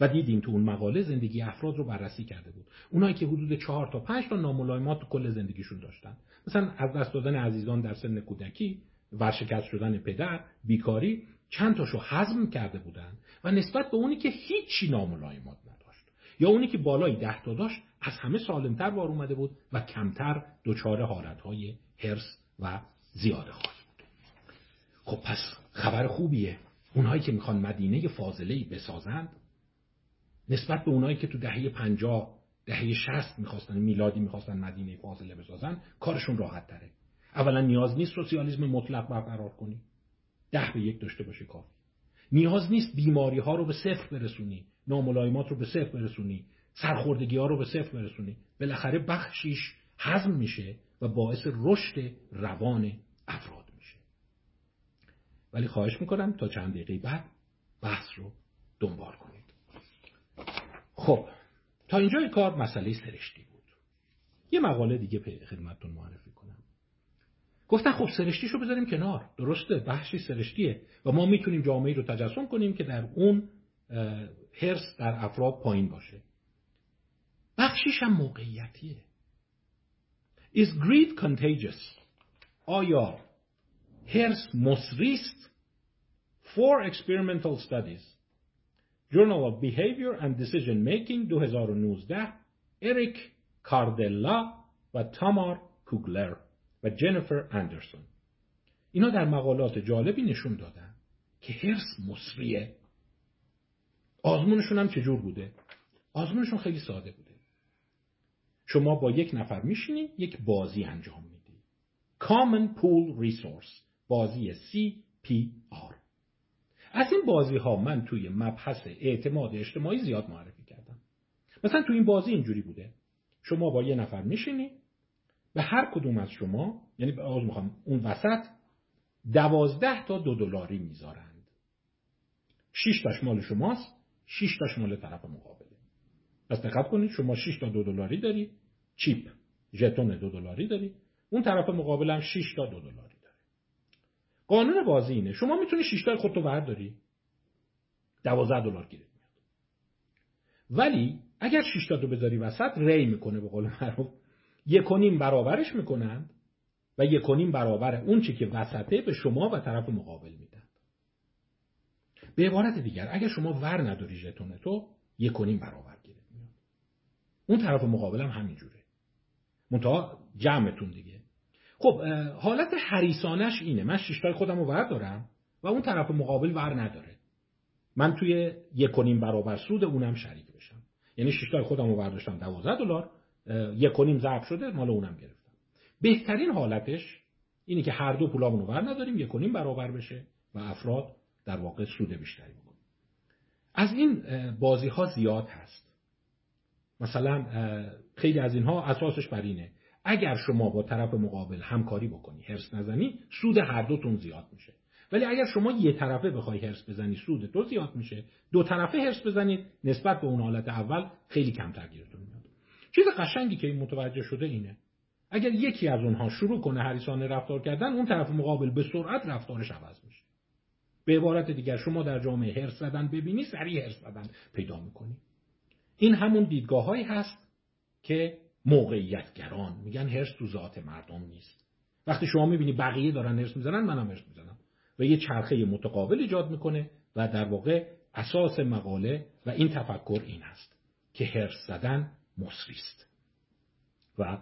و دیدیم تو اون مقاله زندگی افراد رو بررسی کرده بود. اونایی که حدود چهار تا پنج تا ناملایمات تو کل زندگیشون داشتن. مثلا از دست دادن عزیزان در سن کودکی ورشکست شدن پدر بیکاری چند تاشو حزم کرده بودن و نسبت به اونی که هیچی ناملایمات نداشت. یا اونی که بالای ده تا داشت از همه سالمتر بار اومده بود و کمتر دچار حالتهای هرس و زیاده خواهد بود. خب پس خبر خوبیه. اونهایی که می‌خوان مدینه فاضله بسازند نسبت به اونهایی که تو دهه پنجاه دهه شست می‌خواستن میلادی می‌خواستن مدینه فاضله بسازن کارشون راحت تره. اولا نیاز نیست سوسیالیسم مطلق برقرار کنی. ده به یک داشته باشه کافی نیاز نیست بیماری ها رو به صفر برسونی. ناملایمات رو به صفر برسونی. سرخوردگی ها رو به صفر برسونی. بالاخره بخشیش هضم میشه و باعث رشد روان افراد. ولی خواهش می‌کنم تا چند دقیقه بعد بحث رو دنبال کنید. خب تا اینجای کار مسئله سرشتی بود. یه مقاله دیگه خدمتتون معرفی کنم. گفتن خب سرشتیشو بذاریم کنار. درسته بحثی سرشتیه و ما می‌تونیم جامعه رو تجسم کنیم که در اون هرس در افراد پایین باشه. بخشیش هم موقعیتیه. Is greed contagious؟ آیا هرس مصریست Four experimental studies. Journal of Behavior and Decision Making 2019 اریک کاردلا و تامار کوگلر و جنیفر اندرسون اینا در مقالات جالبی نشون دادن که هرس مصریه آزمونشون هم چجور بوده آزمونشون خیلی ساده بوده شما با یک نفر میشینی یک بازی انجام میدی Common Pool Resource. بازی CPR از این بازی ها من توی مبحث اعتماد اجتماعی زیاد معرفی کردم. مثلا توی این بازی اینجوری بوده. شما با یه نفر میشینی به هر کدوم از شما یعنی به آز می‌خوام اون وسط دوازده تا دو دلاری می‌ذارند. شیش تاش مال شماست شیش تاش مال طرف مقابله. پس دقت کنید شما شیش تا دو دلاری داری چیپ ژتون دو دلاری داری اون طرف مقابل هم 6 تا دو دلاری. قانون بازی اینه. شما می‌تونی 6 تا خودتو برداری. 12 دلار گیرت میاد. ولی اگر 6 تا تو بذاری وسط ری می‌کنه به قول معروف. یکونیم برابرش می‌کنند و یکونیم برابر اون چی که وسطه به شما و طرف مقابل میدن. به عبارت دیگر اگر شما ور نداری ژتون تو یکونیم برابر گیرت میاد. اون طرف مقابل هم همینجوره. منتها جمعتون دیگه. خب حالت حریسانش اینه. من شیشتای خودم رو دارم و اون طرف مقابل ور نداره. من توی یک برابر سود اونم شریک بشم. یعنی شیشتای خودم رو برداشتم 12 دلار یک و ضرب شده مال اونم گرفتم. بهترین حالتش اینه که هر دو پولامون رو ور نداریم یک برابر بشه و افراد در واقع سود بیشتری بکنن. از این بازی ها زیاد هست. مثلا خیلی از اینها اساسش بر اینه. اگر شما با طرف مقابل همکاری بکنی هرس نزنی سود هر دوتون زیاد میشه. ولی اگر شما یه طرفه بخوای هرس بزنی سود تو زیاد میشه. دو طرفه هرس بزنید نسبت به اون حالت اول خیلی کمتر گیرتون میاد. چیز قشنگی که این متوجه شده اینه. اگر یکی از اونها شروع کنه هریسانه رفتار کردن اون طرف مقابل به سرعت رفتارش عوض میشه. به عبارت دیگر شما در جامعه هرس زدن ببینی سریع هرس زدن پیدا می‌کنی. این همون دیدگاه هایی هست که موقعیتگران. میگن هرس تو ذات مردم نیست. وقتی شما می‌بینی بقیه دارن هرس می‌زنن منم هرس می‌زنم. و یه چرخه متقابل ایجاد می‌کنه و در واقع اساس مقاله و این تفکر این هست که هرس زدن مصری است. و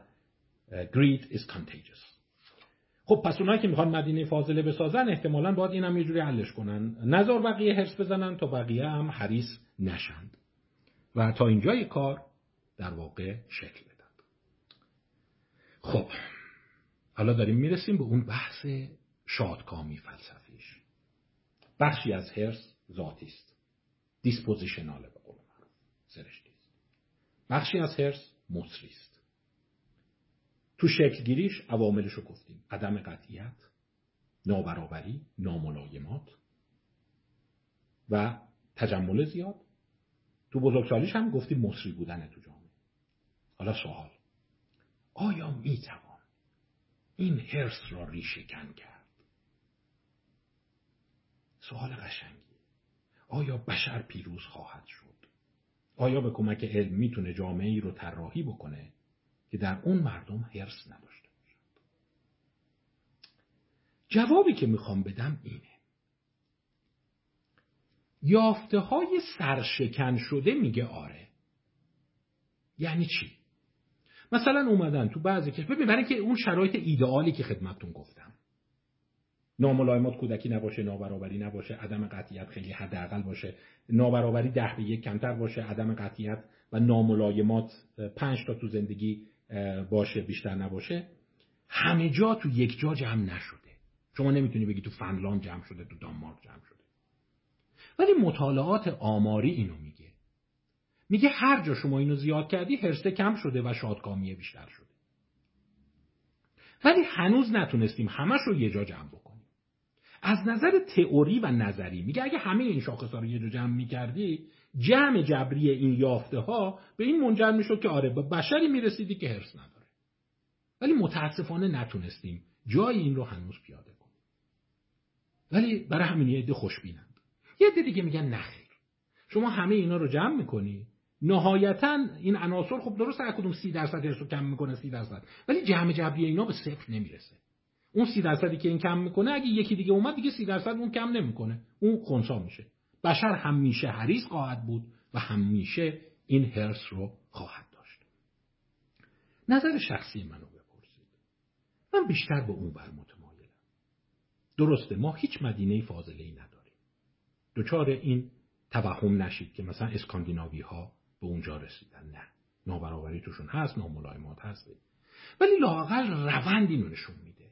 greed is contagious. خب پس اونایی که می‌خوان مدینه فاضله بسازن احتمالا باید اینم یه جوری حلش کنن. نظر بقیه هرس بزنن تا بقیه هم حریص نشند و تا اینجای کار در واقع شکل خب حالا داریم می‌رسیم به اون بحث شادکامی فلسفیش. بخشی از هرس ذاتی است. دیسپوزیشناله به قول سرشتی است. بخشی از هرس مصری است. تو شکل گیریش عواملش رو گفتیم. عدم قطعیت نابرابری ناملایمات و تجمل زیاد. تو بزرگسالیش هم گفتیم مصری بودن تو جامعه. حالا سوال. آیا می‌توان این هرس را ریشهکن کرد؟ سوال قشنگی. آیا بشر پیروز خواهد شد؟ آیا به کمک علم می‌تونه جامعه ای رو طراحی بکنه که در اون مردم هرس نداشته جوابی که می‌خوام بدم اینه. یافته های سرشکن شده میگه آره. یعنی چی؟ مثلا اومدن تو بعضی کشور ببین برای که اون شرایط ایدئالی که خدمتتون گفتم. ناملایمات کودکی نباشه نابرابری نباشه عدم قطعیت خیلی حداقل باشه. نابرابری ده به یک کمتر باشه عدم قطعیت و ناملایمات پنج تا تو زندگی باشه بیشتر نباشه. همه جا تو یک جا جمع نشده. شما نمی‌تونی بگی تو فنلاند جمع شده تو دانمارک جمع شده. ولی مطالعات آماری اینو میگه. میگه هر جا شما اینو زیاد کردی هرسه کم شده و شادکامی بیشتر شده. ولی هنوز نتونستیم همش رو یه جا جمع بکنیم. از نظر تئوری و نظری میگه اگه همه این شاخص رو یه جا جمع می‌کردی جمع جبری این یافته ها به این منجر می‌شد که آره به بشری می‌رسیدی که هرس نداره. ولی متاسفانه نتونستیم جای این رو هنوز پیاده کنیم. ولی برای همین یه عده خوشبینند. یه عده دیگه میگن نخیر شما همه اینا رو جمع می‌کنی نهایتا این عناصر خب درست هر کدوم سی درصد رو کم می‌کنه سی درصد. ولی جمع جبری اینا به صفر نمی‌رسه. اون سی درصدی که این کم می‌کنه اگه یکی دیگه اومد دیگه سی درصد اون کم نمی‌کنه. اون خونسا میشه. بشر همیشه حریص خواهد بود و همیشه این هرس رو خواهد داشت. نظر شخصی منو بپرسید. من بیشتر به اون بر متمایلم. درسته ما هیچ مدینه فاضله ای نداریم. دچار این توهم نشید که مثلا اسکاندیناوی ها به اونجا رسیدن. نه. نابرابری توشون هست ناملایمات هست. ولی لاقل روند اینو نشون میده.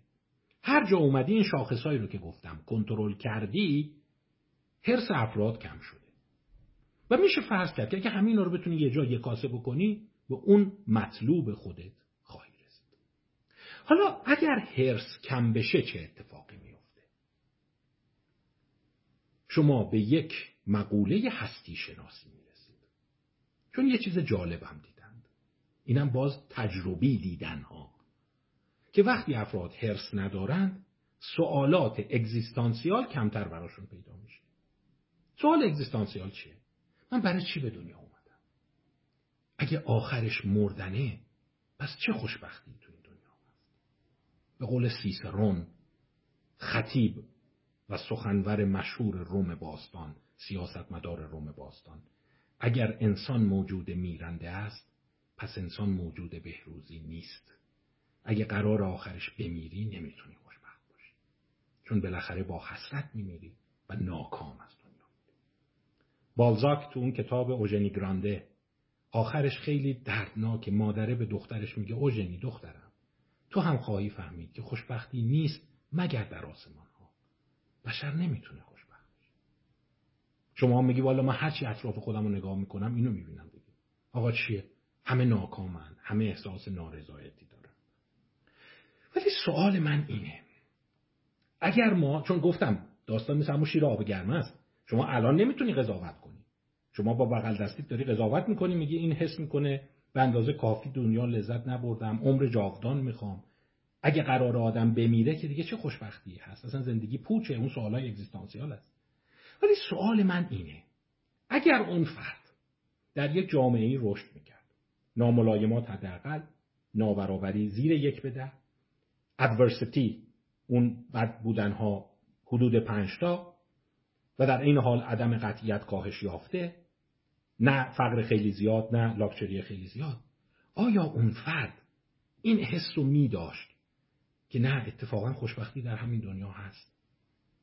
هر جا اومدی این شاخصهایی رو که گفتم کنترل کردی حرس افراد کم شده. و میشه فرض کرد که اگه همین رو بتونی یه جا یه کاسه بکنی به اون مطلوب خودت خواهی رسید. حالا اگر حرس کم بشه چه اتفاقی میفته؟ شما به یک مقوله هستی شناسی چون یه چیز جالب هم دیدند. اینم باز تجربی دیدن ها که وقتی افراد حرس ندارند سوالات اگزیستانسیال کمتر براشون پیدا میشه. سوال اگزیستانسیال چیه؟ من برای چی به دنیا اومدم؟ اگه آخرش مردنه پس چه خوشبختی تو این دنیا هست؟ به قول سیسرون خطیب و سخنور مشهور روم باستان سیاستمدار روم باستان اگر انسان موجود میرنده است پس انسان موجود بهروزی نیست. اگه قرار آخرش بمیری نمی‌تونی خوشبخت باشی. چون بالاخره با حسرت میمیری و ناکام از دنیا بالزاک تو اون کتاب اوژنی گرانده آخرش خیلی دردناک مادره به دخترش میگه اوژنی دخترم تو هم خواهی فهمید که خوشبختی نیست مگر در آسمان ها بشر نمی‌تونه شما میگی والا من هرچی اطراف خودم رو نگاه می‌کنم اینو می‌بینم دیگه. آقا چیه؟ همه ناکامن همه احساس نارضایتی دارن. ولی سوال من اینه. اگر ما چون گفتم داستان مثل همون شیر آب گرم است. شما الان نمی‌تونی قضاوت کنی. شما با بغل دستیت داری قضاوت می‌کنی میگی این حس می‌کنه به اندازه کافی دنیا لذت نبردم عمر جاودان می‌خوام. اگه قرار آدم بمیره که دیگه چه خوشبختی هست؟ اصلا زندگی پوچه اون سوالای اگزیستانسیال است. ولی سوال من اینه. اگر اون فرد در یک جامعه ای رشد می‌کرد ناملایمات حداقل نابرابری زیر یک به ده ادورسیتی اون بد بودنها حدود پنجتا و در این حال عدم قطعیت کاهش یافته نه فقر خیلی زیاد نه لاکچری خیلی زیاد آیا اون فرد این حس رو می داشت که نه اتفاقا خوشبختی در همین دنیا هست؟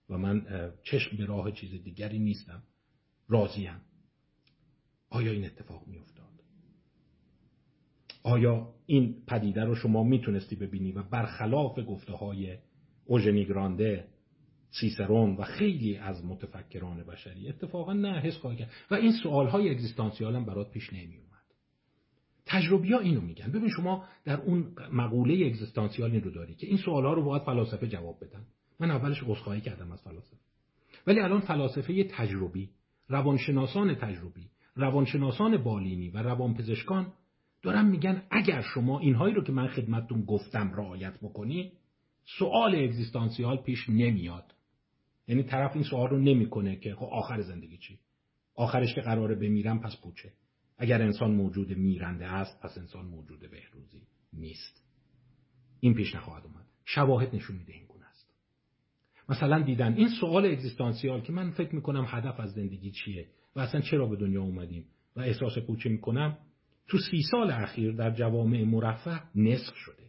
و من چشم به راه چیز دیگری نیستم. راضیم. آیا این اتفاق می افتاد آیا این پدیده رو شما می‌تونستی ببینی و برخلاف گفته های اوژنی گرانده سیسرون و خیلی از متفکران بشری اتفاقا نه حس خواهی کرد. و این سوال های اگزیستانسیال هم برات پیش نمی اومد تجربی ها اینو میگن. ببین شما در اون مقوله اگزیستانسیال این رو داری که این سوال ها رو باید فلاسفه جواب بدن. من اولش عذرخواهی کردم از فلاسفه. ولی الان فلاسفه تجربی روانشناسان تجربی روانشناسان بالینی و روانپزشکان دارن میگن اگر شما اینهایی رو که من خدمتتون گفتم رعایت بکنی سوال اگزیستانسیال پیش نمیاد. یعنی طرف این سوال رو نمی‌کنه که خب آخر زندگی چی؟ آخرش که قراره بمیرم پس پوچه. اگر انسان موجود میرنده است پس انسان موجود بهروزی نیست. این پیش نخواهد اومد. شواهد نشون میده این مثلا دیدن. این سوال اگزیستانسیال که من فکر می‌کنم هدف از زندگی چیه و اصلا چرا به دنیا اومدیم و احساس پوچه می‌کنم تو سی سال اخیر در جوامع مرفه نصف شده.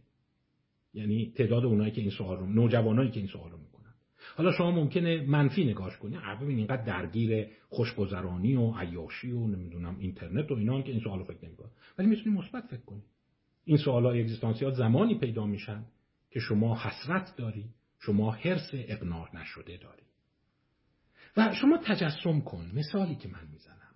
یعنی تعداد اونایی که این سوال رو نوجوانایی که این سوال رو حالا شما ممکنه منفی نگاش کنی. ببین اینقدر درگیر خوشگذرانی و عیاشی و نمی‌دونم اینترنت و اینا که این سوالو فکر نمی‌کنه ولی می‌تونی مثبت فکر کنی. این سوالای اگزیستانسیال زمانی پیدا میشن که شما حسرت داری. شما حرس اقناع نشده داری و شما تجسم کن. مثالی که من می‌زنم.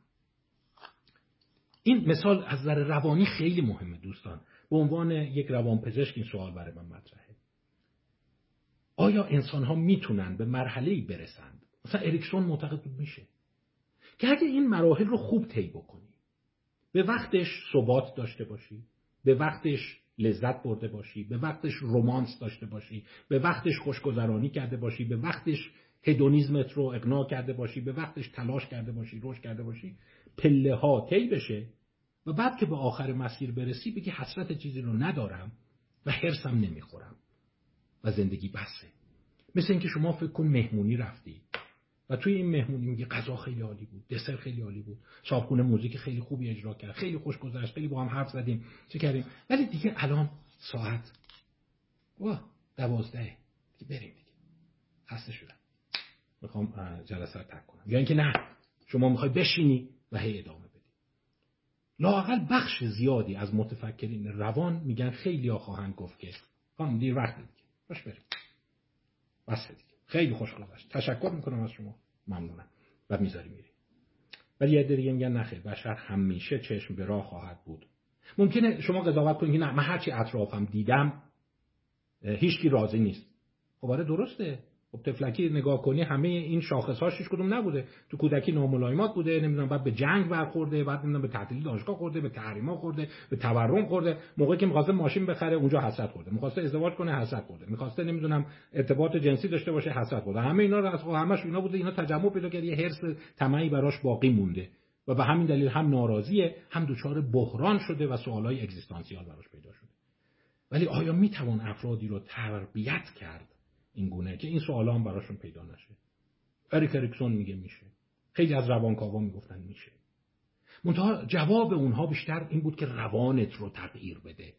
این مثال از نظر روانی خیلی مهمه دوستان. به عنوان یک روانپزشک این سوال برای من مطرحه. آیا انسان ها می‌تونن به مرحله برسند؟ مثلا اریکسون معتقد بود میشه. که اگه این مراحل رو خوب طی بکنی به وقتش ثبات داشته باشی به وقتش لذت برده باشی به وقتش رومانس داشته باشی به وقتش خوشگذرانی کرده باشی به وقتش هدونیزمت رو اقناع کرده باشی به وقتش تلاش کرده باشی رشد کرده باشی پله ها طی بشه و بعد که به آخر مسیر برسی بگی حسرت چیزی رو ندارم و حرسم نمی‌خورم و زندگی بسه. مثل اینکه شما فکر کن مهمونی رفتی. و توی این مهمونی میگه غذا خیلی عالی بود دسر خیلی عالی بود صاحبخونه موزیک خیلی خوبی اجرا کرد خیلی خوش گذشت خیلی با هم حرف زدیم چه کردیم؟ ولی دیگه الان ساعت واه دوازده دیگه بریم دیگه. خسته شدم. می‌خوام جلسه رو ترک کنم. یا اینکه نه شما می‌خوای بشینی و هی ادامه بدی. لاقل بخش زیادی از متفکرین روان میگن خیلی ها خواهند گفت که خانم دیر وقت دیگه باش بریم. بس دیگه. خیلی خوش گذشت تشکر می‌کنم از شما. ممنونم. و می‌ذاری میری. ولی یه دیگه میگن نخیر بشر همیشه چشم به راه خواهد بود. ممکنه شما قضاوت کنید نه من هرچی اطرافم دیدم هیچکی راضی نیست. خب آره درسته. خب تفلکی نگاه کنی همه این شاخص هاش کدوم نبوده. تو کودکی ناملایمات بوده نمی‌دونم بعد به جنگ برخورده بعد نمی‌دونم به تعطیلی دانشگاه خورده به تحریما خورده به تورم خورده. موقعی که می‌خواسته ماشین بخره اونجا حسرت خورده. می‌خواسته ازدواج کنه حسرت خورده. می‌خواسته نمی‌دونم ارتباط جنسی داشته باشه حسرت خورده. همه اینا رو از همش اینا بوده اینا تجمع پیدا کرد یه حرس طمعی براش باقی مونده. و به همین دلیل هم ناراضیه هم دچار بحران شده و سوالای اگزیستانسیال براش پیدا شده. ولی آیا می‌توان افرادی رو تربیت کرد؟ این گونه که این سوالا هم براشون پیدا نشه. اریک اریکسون میگه میشه. خیلی از روانکاوا می‌گفتن میشه. منتها جواب اونها بیشتر این بود که روانت رو تغییر بده.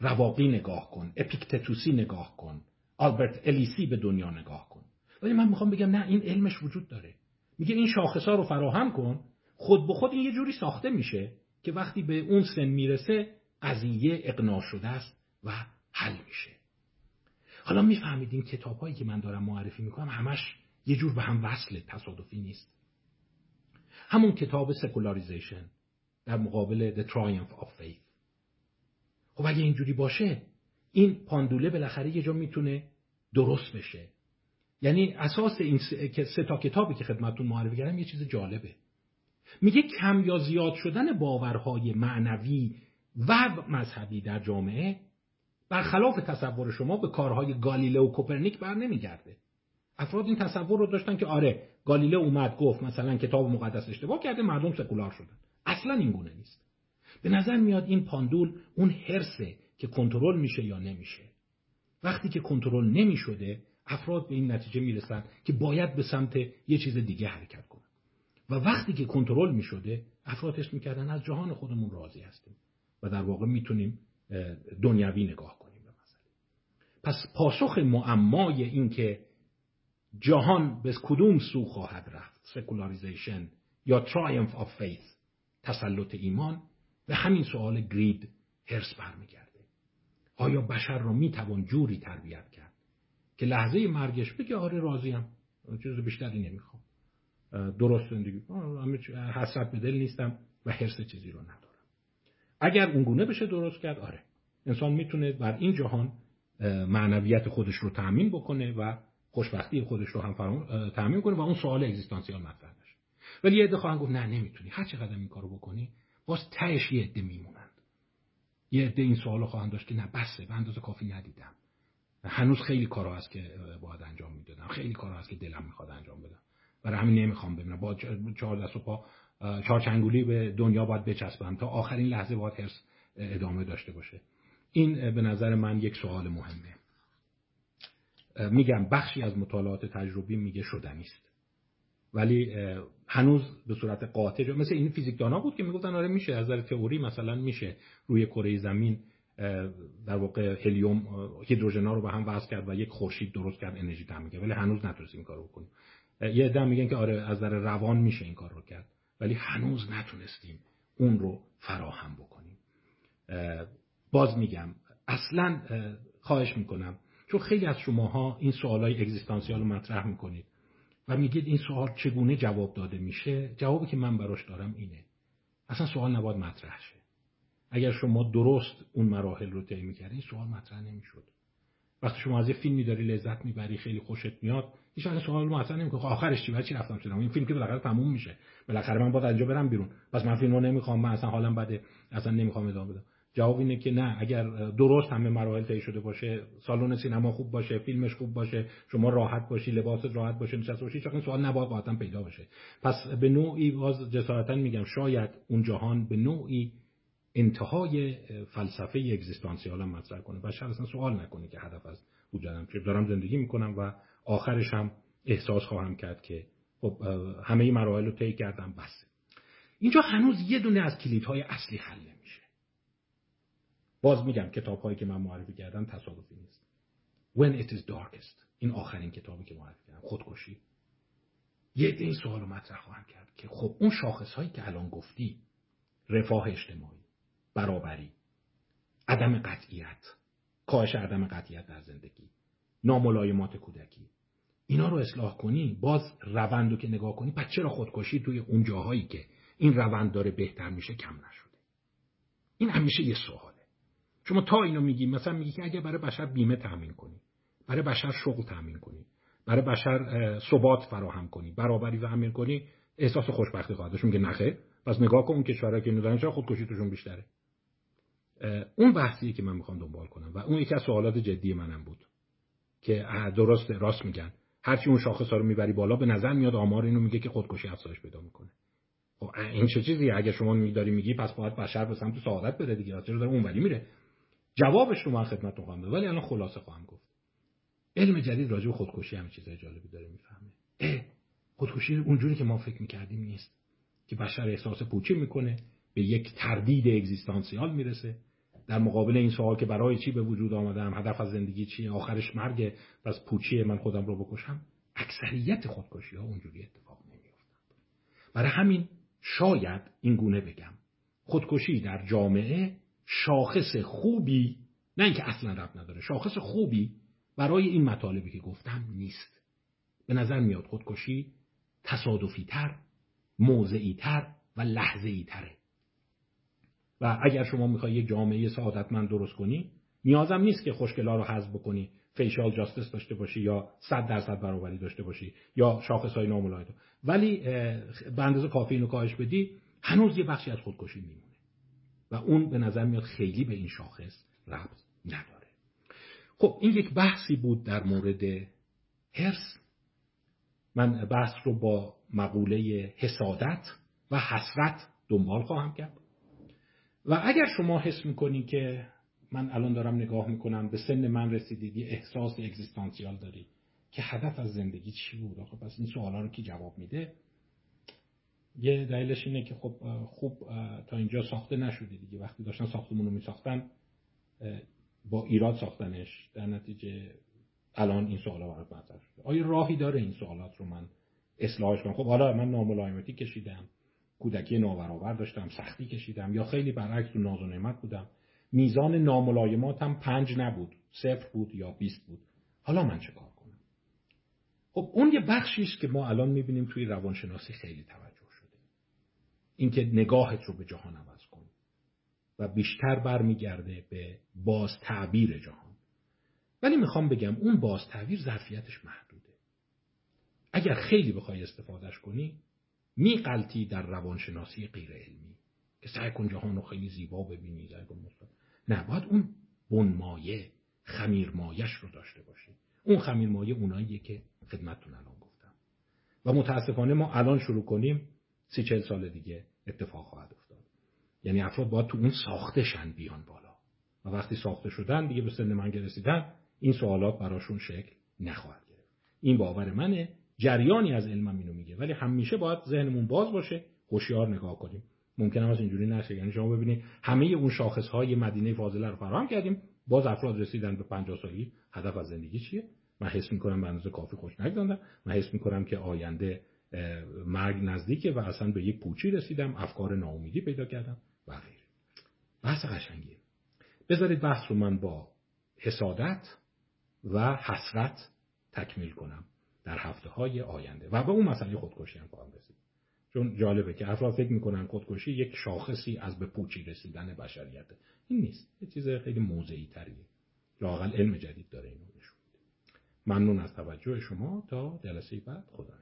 رواقی نگاه کن اپیکتتوسی نگاه کن آلبرت الیسی به دنیا نگاه کن. ولی من می‌خوام بگم نه این علمش وجود داره. میگه این شاخصا رو فراهم کن خود به خود این یه جوری ساخته میشه که وقتی به اون سن می‌رسه قضیه اقناع شده است و حل میشه. حالا می‌فهمید این کتاب هایی که من دارم معرفی می‌کنم همش یه جور به هم وصل تصادفی نیست. همون کتاب سکولاریزیشن در مقابل The Triumph of Faith. خب اگه اینجوری باشه این پاندوله بالاخره یه جا می‌تونه درست بشه. یعنی اساس این سه تا کتابی که خدمتتون معرفی کردم یه چیز جالبه. میگه کم یا زیاد شدن باورهای معنوی و مذهبی در جامعه برخلاف تصور شما به کارهای گالیله و کوپرنیک بر نمیگرده. افراد این تصور رو داشتن که آره گالیله اومد گفت مثلا کتاب مقدس اشتباه کرده مردم سکولار شدن. اصلا این گونه نیست. به نظر میاد این پاندول اون هرسه که کنترل میشه یا نمیشه. وقتی که کنترل نمی‌شده افراد به این نتیجه می‌رسن که باید به سمت یه چیز دیگه حرکت کنن. و وقتی که کنترل می‌شده افراد حس می‌کردن از جهان خودمون راضی هستیم. و در واقع می‌تونیم دنیوی نگاه کنیم به مسئله. پس پاسخ معمای این که جهان به کدوم سو خواهد رفت secularization یا triumph of faith تسلط ایمان به همین سوال greed حرص برمیگرده. آیا بشر را می‌توان جوری تربیت کرد که لحظه مرگش بگه آره راضیم؟ چیز بیشتری نمی‌خوام. درست زندگی حسرت به دل نیستم و حرس چیزی رو ندارم. اگر اونگونه بشه درست کرد آره. انسان می‌تونه بر این جهان معنویت خودش رو تأمین بکنه و خوشبختی خودش رو هم تأمین کنه و اون سوال اگزیستانسیال مطرح نشه ولی یه عده خواهن گفت نه نمی‌تونی. هر چقدر این کارو بکنی باز تهش یه عده میمونند یه عده این سوالو خواهند داشت که نه بسه به اندازه کافی ندیدم. هنوز خیلی کارا هست که باید انجام می‌دادم. خیلی کارا هست که دلم می‌خواد انجام بدم. برای همین نمی‌خوام ببینم. با چهار دست و پا چهارچنگولی به دنیا باید بچسبم تا آخرین لحظه باید هرس ادامه داشته باشه. این به نظر من یک سوال مهمه. میگم بخشی از مطالعات تجربی میگه شدنی است. ولی هنوز به صورت قاطع مثل این فیزیکدانا بود که می‌گفتن آره میشه. از نظر تئوری مثلا میشه. روی کره زمین در واقع هلیوم هیدروژنا رو به هم وصل کرد و یک خورشید درست کرد انرژی تامین کرد. ولی هنوز نتونستیم این کارو بکنیم. یه عده میگن که آره از نظر روان میشه این کار رو کرد. ولی هنوز نتونستیم اون رو فراهم بکنیم. باز میگم اصلا خواهش می‌کنم چون خیلی از شماها این سوالای اگزیستانسیال رو مطرح می‌کنید و میگید این سوال چگونه جواب داده میشه؟ جوابی که من براش دارم اینه. اصلا سوال نباید مطرح شه. اگر شما درست اون مراحل رو طی می‌کردی سوال مطرح نمی‌شد. وقتی شما از یه فیلمی داری لذت می‌بری خیلی خوشت میاد هیچ وقت سوال مطرح نمی‌کنه. خب آخرش چی؟ چی رفتم شدم این فیلم که بالاخره تموم میشه. بالاخره من باید اینجا برم بیرون. پس من فیلمو نمی‌خوام. من اصلا حالم بده. اصلا نمی‌خوام ادامه بدم. جواب اینه که نه اگر درست همه مراحل طی شده باشه سالن سینما خوب باشه فیلمش خوب باشه شما راحت باشی لباست راحت باشه نشسته باشی چون سوال نباید قاطعا پیدا باشه. پس به نوعی باز جسارتا میگم شاید اون جهان به نوعی انتهای فلسفه اگزیستانسیال هم مطرح کنه. بشر اصلا سوال نکنه که هدف از وجودم چیه. دارم زندگی می‌کنم و آخرش هم احساس خواهم کرد که خب همه مراحل رو طی کردم بسه اینجا هنوز یه دونه از کلیدهای اصلی حل نمیشه. باز میگم کتاب هایی که من معرفی کردم تصادفی نیست. When it is darkest. این آخرین کتابی که معرفی کردم خودکشی. یه این سوال مطرح خواهم کرد که خب اون شاخص هایی که الان گفتی رفاه اجتماعی برابری عدم قطعیت کاهش عدم قطعیت در زندگی ناملایمات کودکی. اینا رو اصلاح کنی باز روند رو که نگاه کنی پس چرا خودکشی توی اون جاهایی که این روند داره بهتر میشه کم نشده؟ این همیشه یه سواله. شما تا اینو میگی مثلا میگی که اگه برای بشر بیمه تامین کنی برای بشر شغل تامین کنی برای بشر ثبات فراهم کنی برابری و امیر کنی احساس خوشبختی خواهد داشت. میگه نخه پس نگاه کن اون کشورها که ندارن چرا خودکشی توشون بیشتره؟ اون بحثیه که من می‌خوام دنبال کنم و اون یکی از سوالات جدی منم بود. که درست راست میگن. هرچی اون شاخص ها رو می‌بری بالا به نظر میاد آمار اینو میگه که خودکشی افزایش پیدا می‌کنه. خب این چه چیزی؟ اگه شما میداری میگی پس باید بشر به سمت سعادت بره دیگه. چرا داره اونوری میره. جوابش رو من خدمتتون خواهم ولی الان خلاصه خواهم گفت. علم جدید راجع به خودکشی هم چیزای جالبی داره می‌فهمه. خودکشی اونجوری که ما فکر می‌کردیم نیست که بشر احساس پوچی می‌کنه به یک تردید اگزیستانسیال می‌رسه. در مقابل این سوال که برای چی به وجود آمدم هدف از زندگی چیه آخرش مرگ پس پوچی من خودم رو بکشم؟ اکثریت خودکشی ها اونجوری اتفاق نمیافتند برای همین شاید این گونه بگم. خودکشی در جامعه شاخص خوبی نه اینکه اصلا رب نداره شاخص خوبی برای این مطالبی که گفتم نیست. به نظر میاد خودکشی تصادفی تر موضعی تر و لحظه‌ای تره و اگر شما می‌خوای یک جامعه سعادتمند درست کنی نیازم نیست که خوشگلا رو حذف بکنی فیشال جاستس داشته باشی یا صد درصد برابری داشته باشی یا شاخص های ناملاید ولی به اندازه کافی اینو کاهش بدی هنوز یه بخشی از خودکشی میمونه. و اون به نظر میاد خیلی به این شاخص ربط نداره. خب این یک بحثی بود در مورد هرس من بحث رو با مقوله حسادت و حسرت دنبال خواهم کرد. و اگر شما حس می‌کنید که من الان دارم نگاه می‌کنم به سن من رسیدید یه احساس اگزیستانسیال داری که هدف از زندگی چی بود؟ آخه پس این سوالا رو کی جواب میده؟ یه دلیلش اینه که خب خوب تا اینجا ساخته نشده دیگه. وقتی داشتن ساختمون رو میساختن با ایراد ساختنش در نتیجه الان این سوالا برات مطرح شده. آیا راهی داره این سوالات رو من اصلاحش کنم؟ خب حالا من ناملایمتی کشیدم. کودکی نابرابر داشتم سختی کشیدم یا خیلی برعکس تو ناز و نعمت بودم. میزان ناملایماتم پنج نبود صفر بود یا بیست بود. حالا من چه کار کنم؟ خب اون یه بخشی است که ما الان می‌بینیم توی روانشناسی خیلی توجه شده. اینکه نگاهت رو به جهان عوض کن و بیشتر برمیگرده به باز تعبیر جهان. ولی می‌خوام بگم اون باز تعبیر ظرفیتش محدوده. اگر خیلی بخوای استفادهش کنی میقلتی در روانشناسی غیر علمی. که سعی کن جهان رو خیلی زیبا ببینی نه باید اون بنمایه خمیرمایش رو داشته باشی. اون خمیرمایه اوناییه که خدمتتون الان گفتم. و متاسفانه ما الان شروع کنیم سی چل سال دیگه اتفاق خواهد افتاد. یعنی افراد باید تو اون ساختشن بیان بالا. و وقتی ساخته شدن دیگه به سن من رسیدن این سوالات براشون شکل نخواهد گرفت. این باور منه جریانی از علمم اینو میگه. ولی همیشه باید ذهنمون باز باشه هوشیار نگاه کنیم. ممکن است اینجوری نشه. یعنی شما ببینید همه اون شاخص های مدینه فاضله رو فراهم کردیم. باز افراد رسیدن به 50 سالی هدف از زندگی چیه؟ من حس می‌کنم به اندازه کافی خوش نگذاندم. من حس می‌کنم که آینده مرگ نزدیکه و اصلا به یک پوچی رسیدم. افکار ناامیدی پیدا کردم و غیره. بحث قشنگیه. بذارید بحث رو من با حسادت و حسرت تکمیل کنم. در هفته های آینده. و به اون مسئله خودکشی هم خواهم رسید. چون جالبه که افراد فکر می‌کنن خودکشی یک شاخصی از به پوچی رسیدن بشریته. این نیست. یه چیز خیلی موضعی تریه لاقل علم جدید داره اینو نشون ممنون از توجه شما تا جلسه بعد. خدا